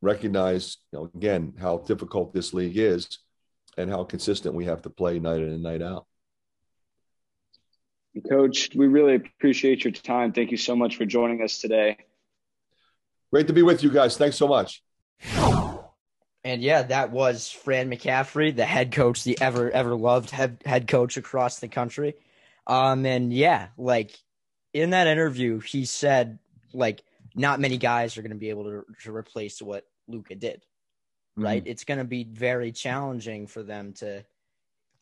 recognize you know again how difficult this league is and how consistent we have to play night in and night out. Coach, we really appreciate your time. Thank you so much for joining us today. Great to be with you guys. Thanks so much. And yeah, that was Fran McCaffery, the head coach, the ever ever loved head head coach across the country. Um, and yeah, like in that interview, he said like not many guys are going to be able to to replace what Luka did. Right? Mm-hmm. It's going to be very challenging for them to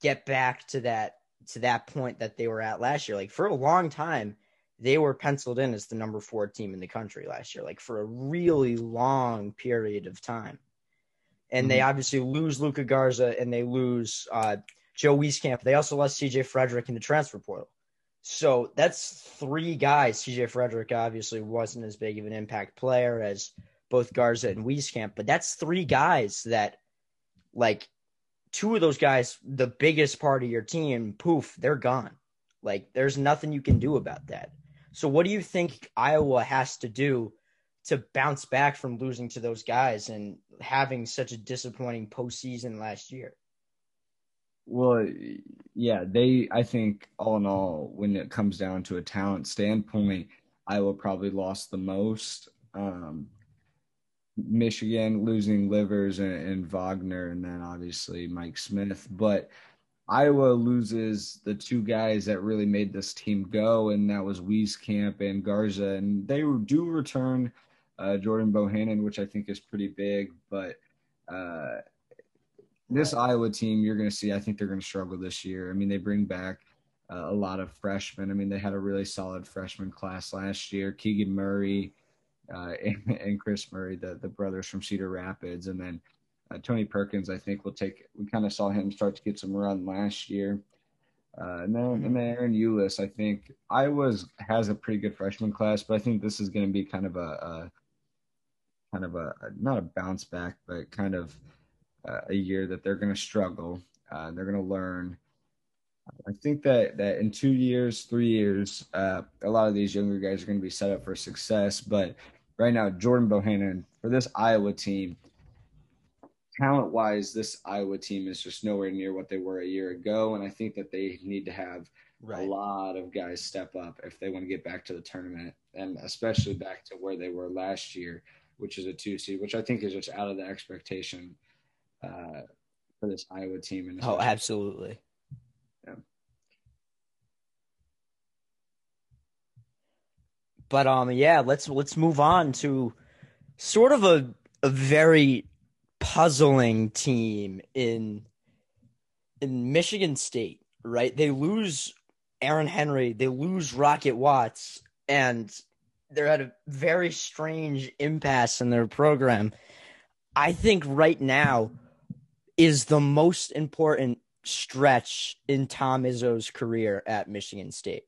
get back to that to that point that they were at last year. Like for a long time, they were penciled in as the number four team in the country last year, like for a really long period of time. And mm-hmm. they obviously lose Luka Garza and they lose uh, Joe Wieskamp. They also lost CJ Frederick in the transfer portal. So that's three guys. CJ Frederick obviously wasn't as big of an impact player as both Garza and Wieskamp, but that's three guys that, like, two of those guys, the biggest part of your team, poof, they're gone. Like, there's nothing you can do about that. So what do you think Iowa has to do to bounce back from losing to those guys and having such a disappointing postseason last year? Well, yeah, they. I think all in all, when it comes down to a talent standpoint, Iowa probably lost the most. Um, Michigan losing Livers and, and, Wagner, and then obviously Mike Smith. But Iowa loses the two guys that really made this team go, and that was Wieskamp and Garza. And they do return uh, Jordan Bohannon, which I think is pretty big. But uh, this Iowa team, you're going to see, I think they're going to struggle this year. I mean, they bring back uh, a lot of freshmen. I mean, they had a really solid freshman class last year. Keegan Murray uh, and, and Kris Murray, the, the brothers from Cedar Rapids. And then uh, Tony Perkins, I think, will take. We kind of saw him start to get some run last year. Uh, and then and then Ahron Ulis, I think Iowa has a pretty good freshman class, but I think this is going to be kind of a kind of a not a bounce back, but kind of a year that they're going to struggle. Uh, they're going to learn. I think that that in two years, three years, uh, a lot of these younger guys are going to be set up for success. But right now, Jordan Bohannon for this Iowa team, talent wise, this Iowa team is just nowhere near what they were a year ago, and I think that they need to have right. a lot of guys step up if they want to get back to the tournament, and especially back to where they were last year, which is a two seed, which I think is just out of the expectation uh, for this Iowa team. And oh, absolutely. Yeah. But um, yeah, let's let's move on to sort of a a very puzzling team in in Michigan State, right? They lose Aaron Henry, they lose Rocket Watts, and they're at a very strange impasse in their program. I think right now is the most important stretch in Tom Izzo's career at Michigan State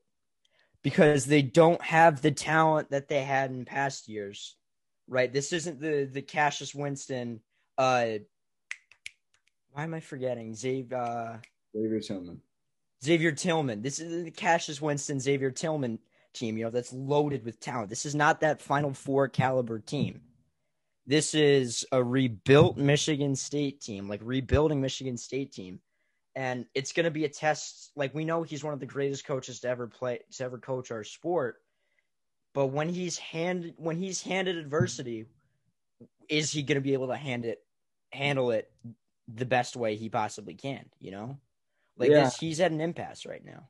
because they don't have the talent that they had in past years. Right? This isn't the the Cassius Winston uh why am I forgetting? Xavier uh, Xavier Tillman. Xavier Tillman. This is the Cassius Winston Xavier Tillman team, you know, that's loaded with talent. This is not that Final Four caliber team. This is a rebuilt Michigan State team, like rebuilding Michigan State team. And it's going to be a test. Like we know he's one of the greatest coaches to ever play, to ever coach our sport. But when he's handed, when he's handed adversity, is he going to be able to hand it, handle it the best way he possibly can? You know, like yeah. this, he's at an impasse right now.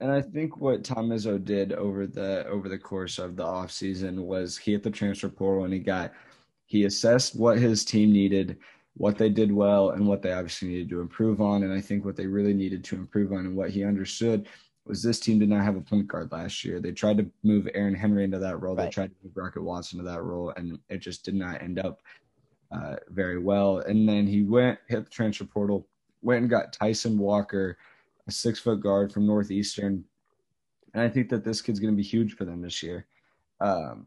And I think what Tom Izzo did over the over the course of the offseason was he hit the transfer portal and he got he assessed what his team needed, what they did well, and what they obviously needed to improve on. And I think what they really needed to improve on and what he understood was this team did not have a point guard last year. They tried to move Aaron Henry into that role. Right. They tried to move Rocket Watson into that role, and it just did not end up uh, very well. And then he went hit the transfer portal, went and got Tyson Walker a six foot guard from Northeastern. And I think that this kid's going to be huge for them this year. Um,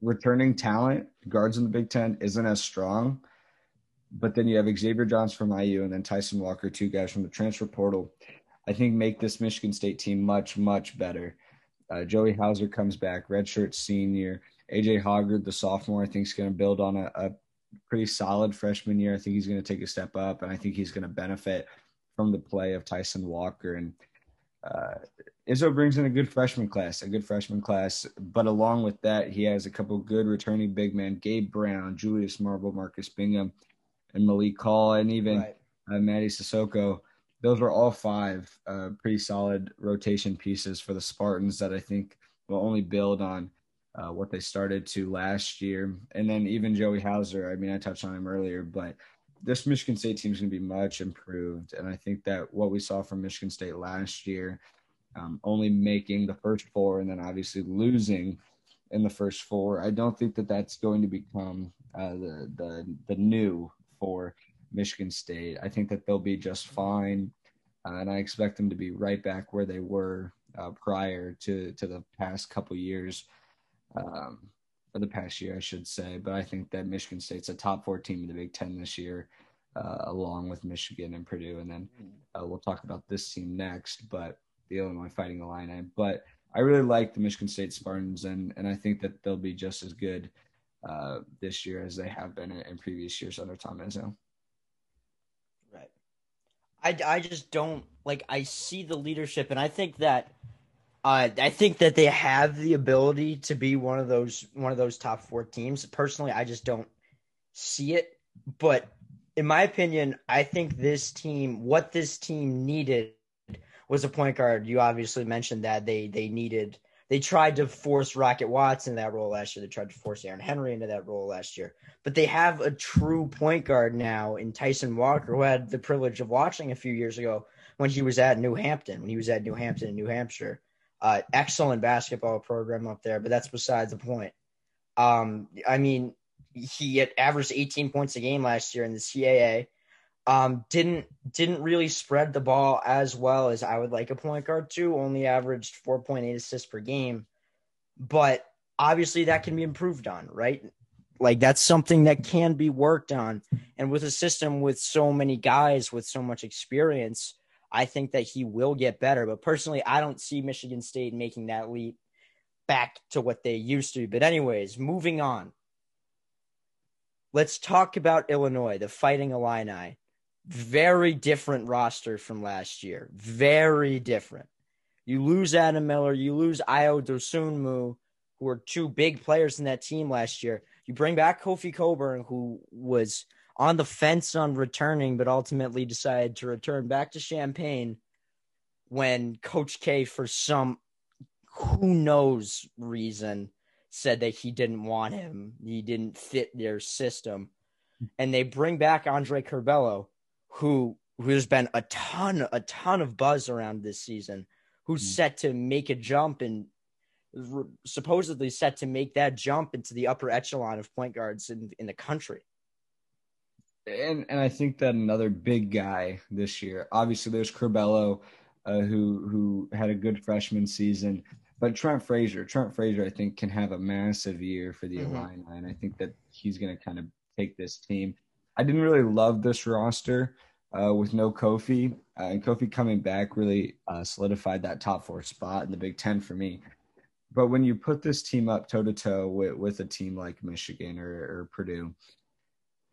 returning talent, guards in the Big Ten isn't as strong. But then you have Xavier Johns from IU and then Tyson Walker, two guys from the transfer portal. I think make this Michigan State team much, much better. Uh, Joey Hauser comes back, redshirt senior. AJ Hoggard, the sophomore, I think is going to build on a, a pretty solid freshman year. I think he's going to take a step up, and I think he's going to benefit from the play of Tyson Walker. And uh, Izzo brings in a good freshman class, a good freshman class. But along with that, he has a couple good returning big men: Gabe Brown, Julius Marble, Marcus Bingham, and Malik Hall, and even right. uh, Mady Sissoko. Those are all five uh, pretty solid rotation pieces for the Spartans that I think will only build on uh, what they started to last year. And then even Joey Hauser, I mean, I touched on him earlier, but this Michigan State team is going to be much improved. And I think that what we saw from Michigan State last year, um, only making the first four and then obviously losing in the first four, I don't think that that's going to become uh, the, the, the new for Michigan State. I think that they'll be just fine. Uh, and I expect them to be right back where they were uh, prior to, to the past couple years. Um, for the past year, I should say. But I think that Michigan State's a top four team in the Big Ten this year, uh, along with Michigan and Purdue. And then uh, we'll talk about this team next, but the Illinois Fighting Illini. But I really like the Michigan State Spartans, and and I think that they'll be just as good uh, this year as they have been in, in previous years under Tom Izzo. Right. I, I just don't like. I see the leadership, and I think that uh, I think that they have the ability to be one of those one of those top four teams. Personally, I just don't see it. But in my opinion, I think this team, what this team needed, was a point guard. You obviously mentioned that they they needed. They tried to force Rocket Watts in that role last year. They tried to force Aaron Henry into that role last year. But they have a true point guard now in Tyson Walker, who had the privilege of watching a few years ago when he was at New Hampton, when he was at New Hampton in New Hampshire. Uh, excellent basketball program up there, but that's besides the point. Um, I mean, he had averaged 18 points a game last year in the CAA. Um, didn't didn't really spread the ball as well as I would like a point guard to. Only averaged 4.8 assists per game, but obviously that can be improved on, right? like that's something that can be worked on. And with a system with so many guys with so much experience, I think that he will get better. But personally, I don't see Michigan State making that leap back to what they used to. But anyways, moving on. Let's talk about Illinois, the Fighting Illini. Very different roster from last year. Very different. You lose Adam Miller, you lose Ayo Dosunmu, who were two big players in that team last year. You bring back Kofi Cockburn, who was on the fence on returning, but ultimately decided to return back to Champaign when Coach K, for some who knows reason, said that he didn't want him. He didn't fit their system. And they bring back Andre Curbelo, who who's been a ton, a ton of buzz around this season, who's mm-hmm. set to make a jump and supposedly set to make that jump into the upper echelon of point guards in, in the country. And and I think that another big guy this year, obviously there's Curbelo, uh, who who had a good freshman season, but Trent Frazier, Trent Frazier, I think can have a massive year for the mm-hmm. Illini, and I think that he's going to kind of take this team. I didn't really love this roster uh, with no Kofi, uh, and Kofi coming back really uh, solidified that top four spot in the Big Ten for me. But when you put this team up toe to toe with with a team like Michigan or, or Purdue,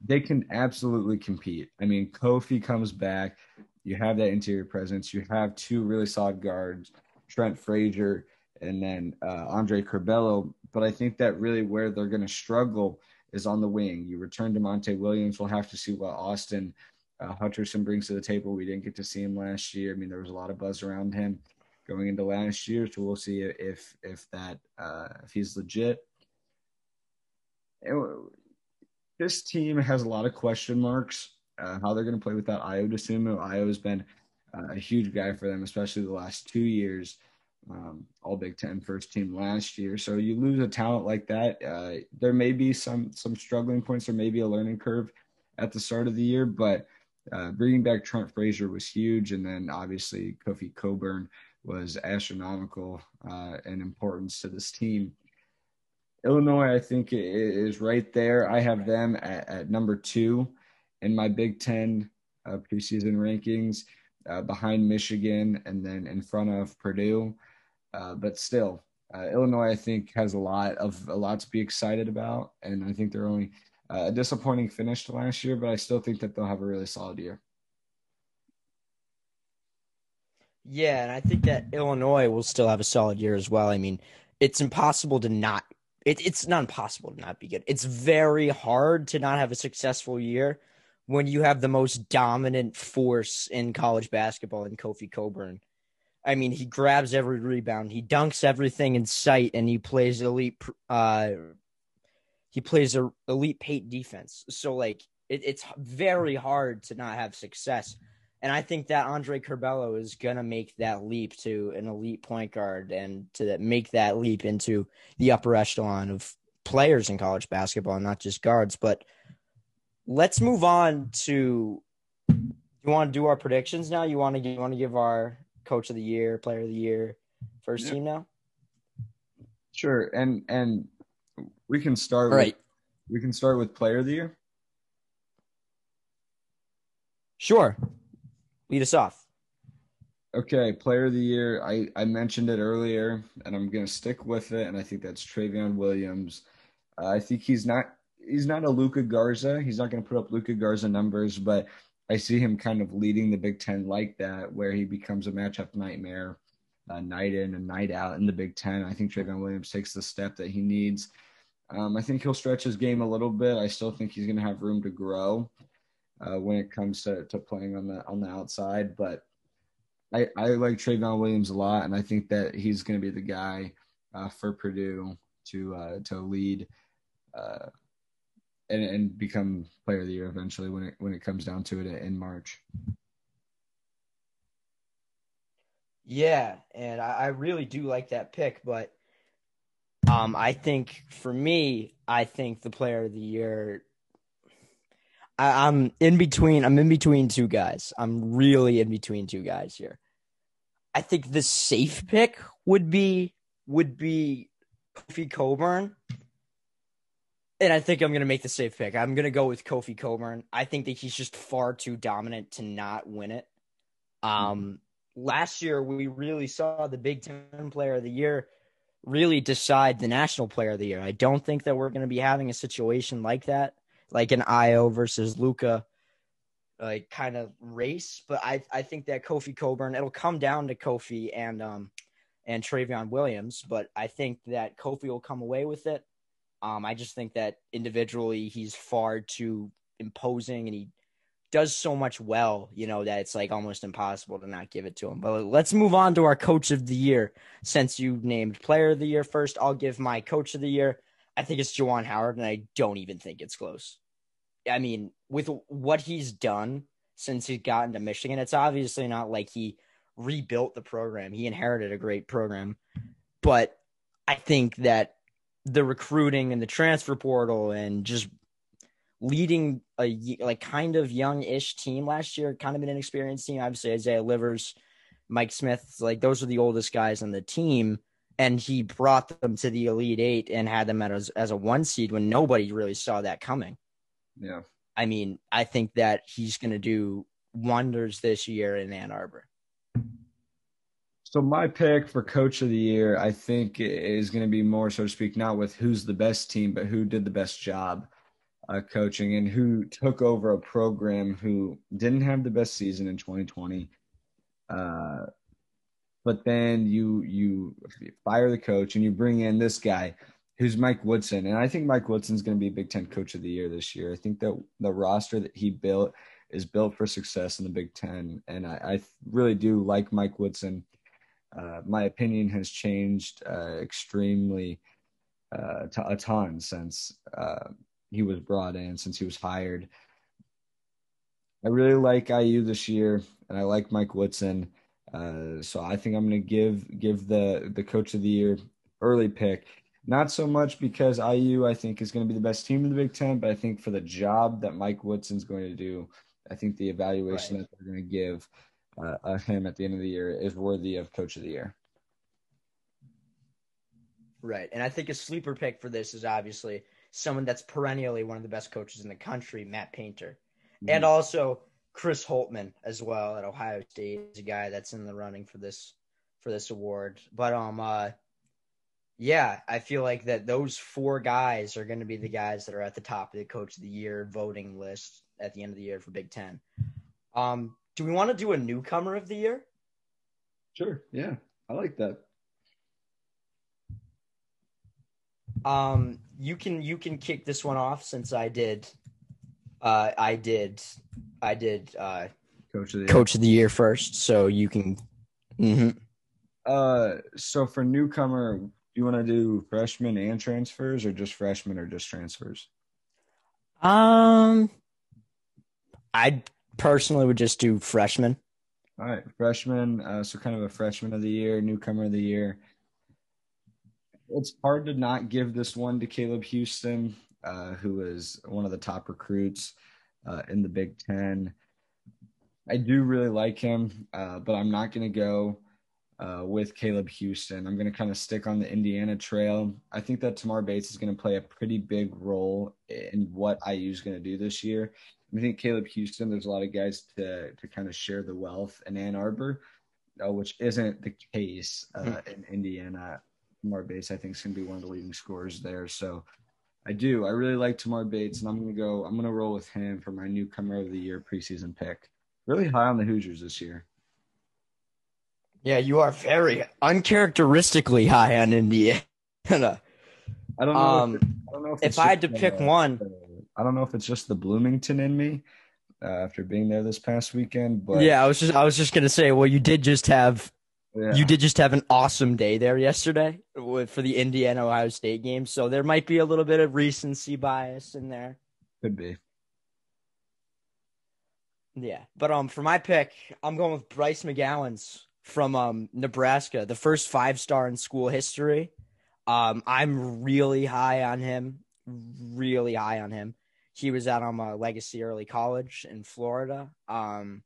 they can absolutely compete. I mean, Kofi comes back. You have that interior presence. You have two really solid guards, Trent Frazier and then uh, Andre Curbelo. But I think that really where they're going to struggle is on the wing. You return Da'Monte Williams. We'll have to see what Austin uh, Hutcherson brings to the table. We didn't get to see him last year. I mean, there was a lot of buzz around him going into last year, so we'll see if if that uh, if he's legit. This team has a lot of question marks. Uh, how they're going to play without Dosunmu. Ayo has been uh, a huge guy for them, especially the last two years um, all Big Ten first team last year. So you lose a talent like that. Uh, there may be some some struggling points. There may be a learning curve at the start of the year, but uh, bringing back Trent Frazier was huge, and then obviously Kofi Cockburn was astronomical uh, in importance to this team. Illinois, I think, is right there. I have them at, at number two in my Big Ten uh, preseason rankings, uh, behind Michigan, and then in front of Purdue. Uh, but still, uh, Illinois, I think, has a lot of a lot to be excited about, and I think they're only uh, a disappointing finish to last year, but I still think that they'll have a really solid year. Yeah, and I think that Illinois will still have a solid year as well. I mean, it's impossible to not. It, it's not impossible to not be good. It's very hard to not have a successful year when you have the most dominant force in college basketball in Kofi Cockburn. I mean, he grabs every rebound, he dunks everything in sight, and he plays elite. Uh, he plays a elite paint defense. So like, it, it's very hard to not have success. And I think that Andre Curbelo is gonna make that leap to an elite point guard and to make that leap into the upper echelon of players in college basketball, not just guards. But let's move on to. You want to do our predictions now? You want to you want to give our coach of the year, player of the year, first yeah. team now? Sure. And and we can start All right. With, we can start with player of the year. Sure. Lead us off. Okay, player of the year. I, I mentioned it earlier, and I'm going to stick with it. And I think that's Trevion Williams. Uh, I think he's not he's not a Luka Garza. He's not going to put up Luka Garza numbers, but I see him kind of leading the Big Ten like that, where he becomes a matchup nightmare, uh, night in and night out in the Big Ten. I think Trevion Williams takes the step that he needs. Um, I think he'll stretch his game a little bit. I still think he's going to have room to grow uh, when it comes to, to playing on the on the outside. But I, I like Trevion Williams a lot, and I think that he's going to be the guy uh, for Purdue to uh, to lead uh, and, and become player of the year eventually when it when it comes down to it in March. Yeah, and I, I really do like that pick, but um, I think for me, I think the player of the year. I, I'm in between. I'm in between two guys. I'm really in between two guys here. I think the safe pick would be would be Kofi Cockburn, And I think I'm to make the safe pick. I'm to go with Kofi Cockburn. I think that he's just far too dominant to not win it. Um, last year we really saw the Big Ten Player of the Year really decide the National Player of the Year. I don't think that we're to be having a situation like that, like an Ayo versus Luka like kind of race. But I I think that Kofi Cockburn it'll come down to Kofi and um and Trevion Williams, but I think that Kofi will come away with it. Um, I just think that individually he's far too imposing and he does so much well, you know, that it's like almost impossible to not give it to him. But let's move on to our coach of the year. Since you named player of the year first, I'll give my coach of the year. I think it's Juwan Howard, and I don't even think it's close. I mean, with what he's done since he got into Michigan, it's obviously not like he rebuilt the program. He inherited a great program. But I think that the recruiting and the transfer portal and just leading a like kind of young-ish team last year, kind of an inexperienced team. Obviously, Isaiah Livers, Mike Smith, like those are the oldest guys on the team, and he brought them to the Elite Eight and had them as as a one seed when nobody really saw that coming. Yeah, I mean, I think that he's going to do wonders this year in Ann Arbor. So my pick for coach of the year, I think, is going to be more, so to speak, not with who's the best team, but who did the best job uh, coaching and who took over a program who didn't have the best season in 2020. Uh, but then you you fire the coach and you bring in this guy who's Mike Woodson, and I think Mike Woodson's going to be Big Ten Coach of the Year this year. I think that the roster that he built is built for success in the Big Ten, and I, I really do like Mike Woodson. Uh, my opinion has changed uh, extremely uh, t- a ton since uh, he was brought in since he was hired. I really like IU this year, and I like Mike Woodson. Uh, so I think I'm going to give give the the coach of the year early pick. Not so much because IU I think is going to be the best team in the Big Ten, but I think for the job that Mike Woodson's going to do, I think the evaluation right. that they're going to give uh, him at the end of the year is worthy of coach of the year. Right, and I think a sleeper pick for this is obviously someone that's perennially one of the best coaches in the country, Matt Painter, mm-hmm. and also Chris Holtmann as well at Ohio State is a guy that's in the running for this for this award. But um, uh, yeah, I feel like that those four guys are going to be the guys that are at the top of the coach of the year voting list at the end of the year for Big Ten. Um, do we want to do a newcomer of the year? Sure. Yeah, I like that. Um, you can you can kick this one off since I did. Uh, I did, I did. Uh, coach of the coach year. of the year first, so you can. Mm-hmm. Uh, so for newcomer, you want to do freshmen and transfers, or just freshmen, or just transfers? Um, I personally would just do freshmen. All right, freshman. Uh, so kind of a freshman of the year, newcomer of the year it's hard to not give this one to Caleb Houston, uh, who is one of the top recruits uh, in the Big Ten. I do really like him, uh, but I'm not going to go uh, with Caleb Houston. I'm going to kind of stick on the Indiana trail. I think that Tamar Bates is going to play a pretty big role in what IU is going to do this year. I think Caleb Houston, there's a lot of guys to to kind of share the wealth in Ann Arbor, uh, which isn't the case uh, hmm. in Indiana. Tamar Bates, I think, is going to be one of the leading scorers there. So I do. I really like Tamar Bates, and I'm going to go. I'm going to roll with him for my newcomer of the year preseason pick. Really high on the Hoosiers this year. Yeah, you are very uncharacteristically high on Indiana. I don't know. Um, if, I don't know if, if I had to pick uh, one, I don't know if it's just the Bloomington in me uh, after being there this past weekend. But yeah, I was just I was just gonna say, well, you did just have yeah. You did just have an awesome day there yesterday with, for the Indiana Ohio State game, so there might be a little bit of recency bias in there. Could be. Yeah, but um, for my pick, I'm going with Bryce McGowens from um Nebraska, the first five star in school history. Um, I'm really high on him, really high on him. He was at um a Legacy Early College in Florida. Um,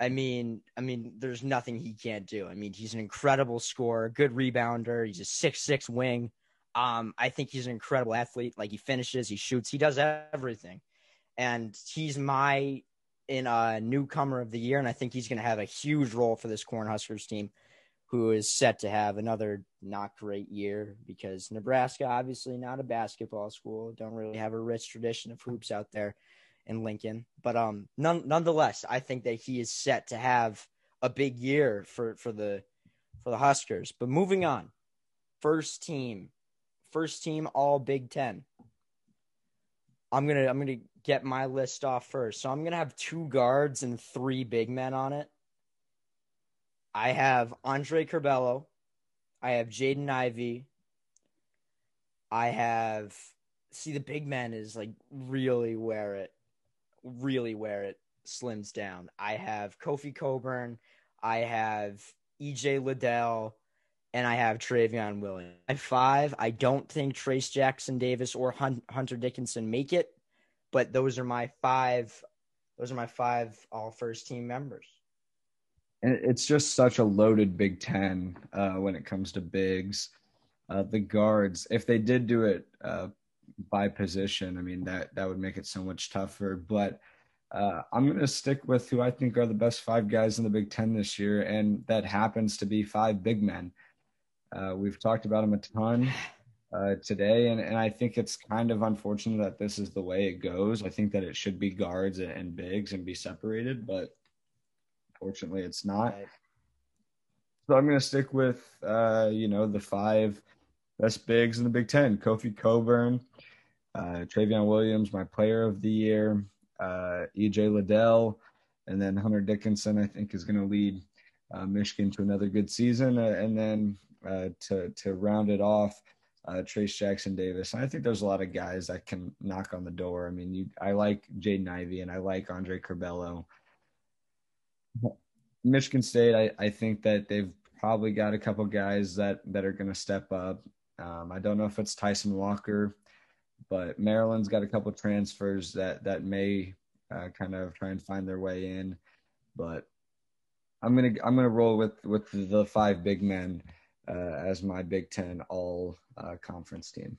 I mean, I mean, there's nothing he can't do. I mean, he's an incredible scorer, good rebounder. He's a six six wing. Um, I think he's an incredible athlete. Like he finishes, he shoots, he does everything, and he's my in a newcomer of the year, and I think he's going to have a huge role for this Cornhuskers team, who is set to have another not great year because Nebraska, obviously not a basketball school, don't really have a rich tradition of hoops out there in Lincoln, but um, none, nonetheless, I think that he is set to have a big year for for the for the Huskers. But moving on, first team, first team All Big Ten. I'm gonna I'm gonna get my list off first. So I'm gonna have two guards and three big men on it. I have Andre Curbelo. I have Jaden Ivey. I have see the big men is like really where it really where it slims down. I have Kofi Cockburn. I have EJ Liddell and I have Trevion Williams. At five, I don't think Trayce Jackson Davis or Hunter Dickinson make it, but those are my five. Those are my five all first team members. And it's just such a loaded Big Ten uh, when it comes to bigs. Uh, the guards, if they did do it uh, by position, I mean that that would make it so much tougher. But uh, I'm going to stick with who I think are the best five guys in the Big Ten this year, and that happens to be five big men. Uh, we've talked about them a ton uh, today, and, and I think it's kind of unfortunate that this is the way it goes. I think that it should be guards and bigs and be separated, but fortunately, it's not. Right. So I'm going to stick with, uh, you know, the five best bigs in the Big Ten: Kofi Cockburn, uh, Trevion Williams, my Player of the Year uh, EJ Liddell, and then Hunter Dickinson. I think is going to lead uh, Michigan to another good season, uh, and then uh, to to round it off. Uh, Trayce Jackson Davis. And I think there's a lot of guys that can knock on the door. I mean, you, I like Jaden Ivey and I like Andre Curbelo. Michigan State, I, I think that they've probably got a couple guys that, that are going to step up. Um, I don't know if it's Tyson Walker but Maryland's got a couple transfers that that may uh, kind of try and find their way in. But I'm gonna I'm gonna roll with with the five big men as my Big Ten All uh, Conference team.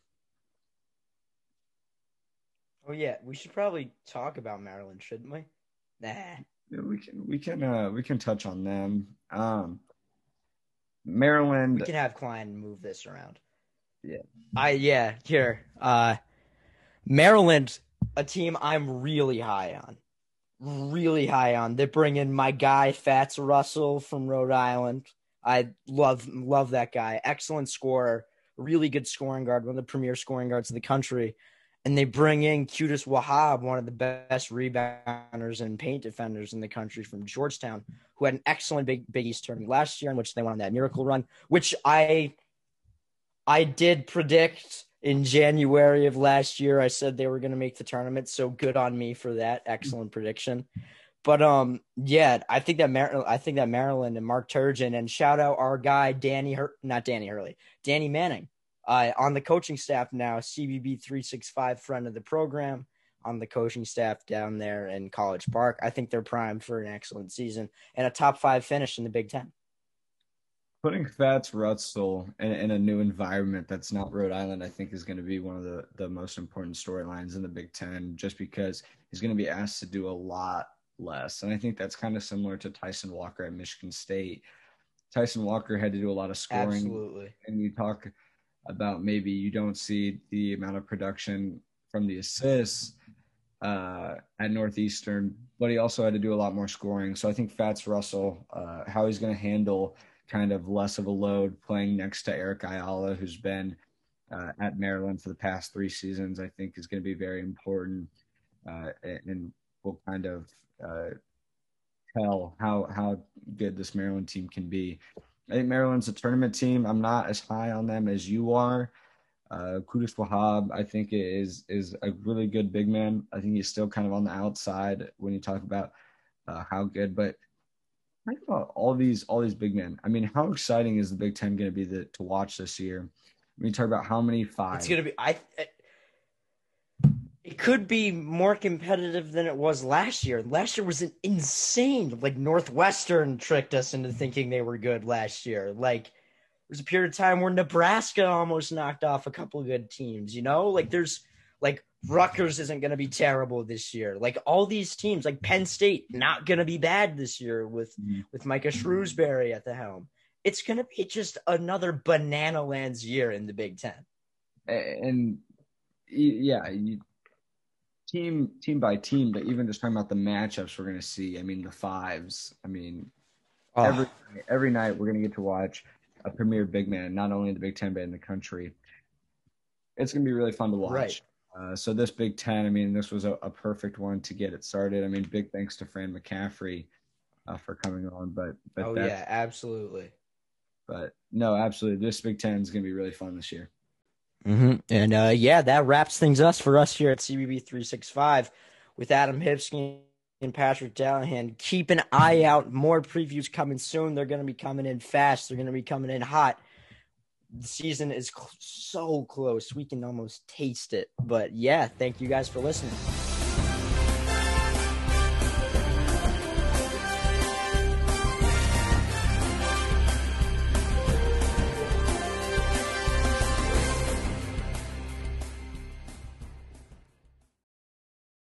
Oh yeah, we should probably talk about Maryland, shouldn't we? Nah. Yeah, we can we can uh, we can touch on them. Um, Maryland. We can have Klein move this around. Yeah. I yeah here. Uh, Maryland, a team I'm really high on. Really high on. They bring in my guy Fatts Russell from Rhode Island. I love love that guy. Excellent scorer, really good scoring guard, one of the premier scoring guards in the country. And they bring in Qudus Wahab, one of the best rebounders and paint defenders in the country from Georgetown, who had an excellent Big Big East tournament last year, in which they went on that miracle run, which I I did predict in January of last year. I said they were going to make the tournament, so good on me for that excellent prediction. But um, yeah, I think that Mar- I think that Maryland and Mark Turgeon and shout out our guy Danny Hur- not Danny Hurley, Danny Manning, uh, on the coaching staff now, CBB three six five friend of the program on the coaching staff down there in College Park. I think they're primed for an excellent season and a top five finish in the Big Ten putting Fatts Russell in, in, a new environment that's not Rhode Island, I think is going to be one of the, the most important storylines in the Big Ten, just because he's going to be asked to do a lot less. And I think that's kind of similar to Tyson Walker at Michigan State. Tyson Walker had to do a lot of scoring. Absolutely. And you talk about maybe you don't see the amount of production from the assists uh, at Northeastern, but he also had to do a lot more scoring. So I think Fatts Russell, uh, how he's going to handle – kind of less of a load playing next to Eric Ayala, who's been uh, at Maryland for the past three seasons, I think is going to be very important uh, and will kind of uh, tell how how good this Maryland team can be. I think Maryland's a tournament team. I'm not as high on them as you are. Uh, Qudus Wahab, I think is is a really good big man. I think he's still kind of on the outside when you talk about uh, how good, but think about all these all these big men. I mean, how exciting is the Big Ten going to be to watch this year? I mean, talk about how many five. It's going to be. I. It could be more competitive than it was last year. Last year was an insane. Like Northwestern tricked us into thinking they were good last year. Like there's a period of time where Nebraska almost knocked off a couple of good teams. You know, like there's like Rutgers isn't going to be terrible this year. Like all these teams, like Penn State, not going to be bad this year with Mhm. with Micah Shrewsberry at the helm. It's going to be just another banana lands year in the Big Ten. and yeah, you, team team by team, but even just talking about the matchups we're going to see. I mean, the fives. I mean, Oh, every every night we're going to get to watch a premier big man, not only in the Big Ten but in the country. It's going to be really fun to watch. Right. Uh, so this Big Ten, I mean, this was a, a perfect one to get it started. I mean, big thanks to Fran McCaffery uh, for coming on, but but oh yeah, absolutely. but no, absolutely, this Big Ten is going to be really fun this year. Mm-hmm. And uh, yeah, that wraps things up for us here at CBB 365 with Adam Hipsky and Patrick Dallahan. Keep an eye out. More previews coming soon. They're going to be coming in fast. They're going to be coming in hot. The season is cl- so close. We can almost taste it. But yeah, thank you guys for listening.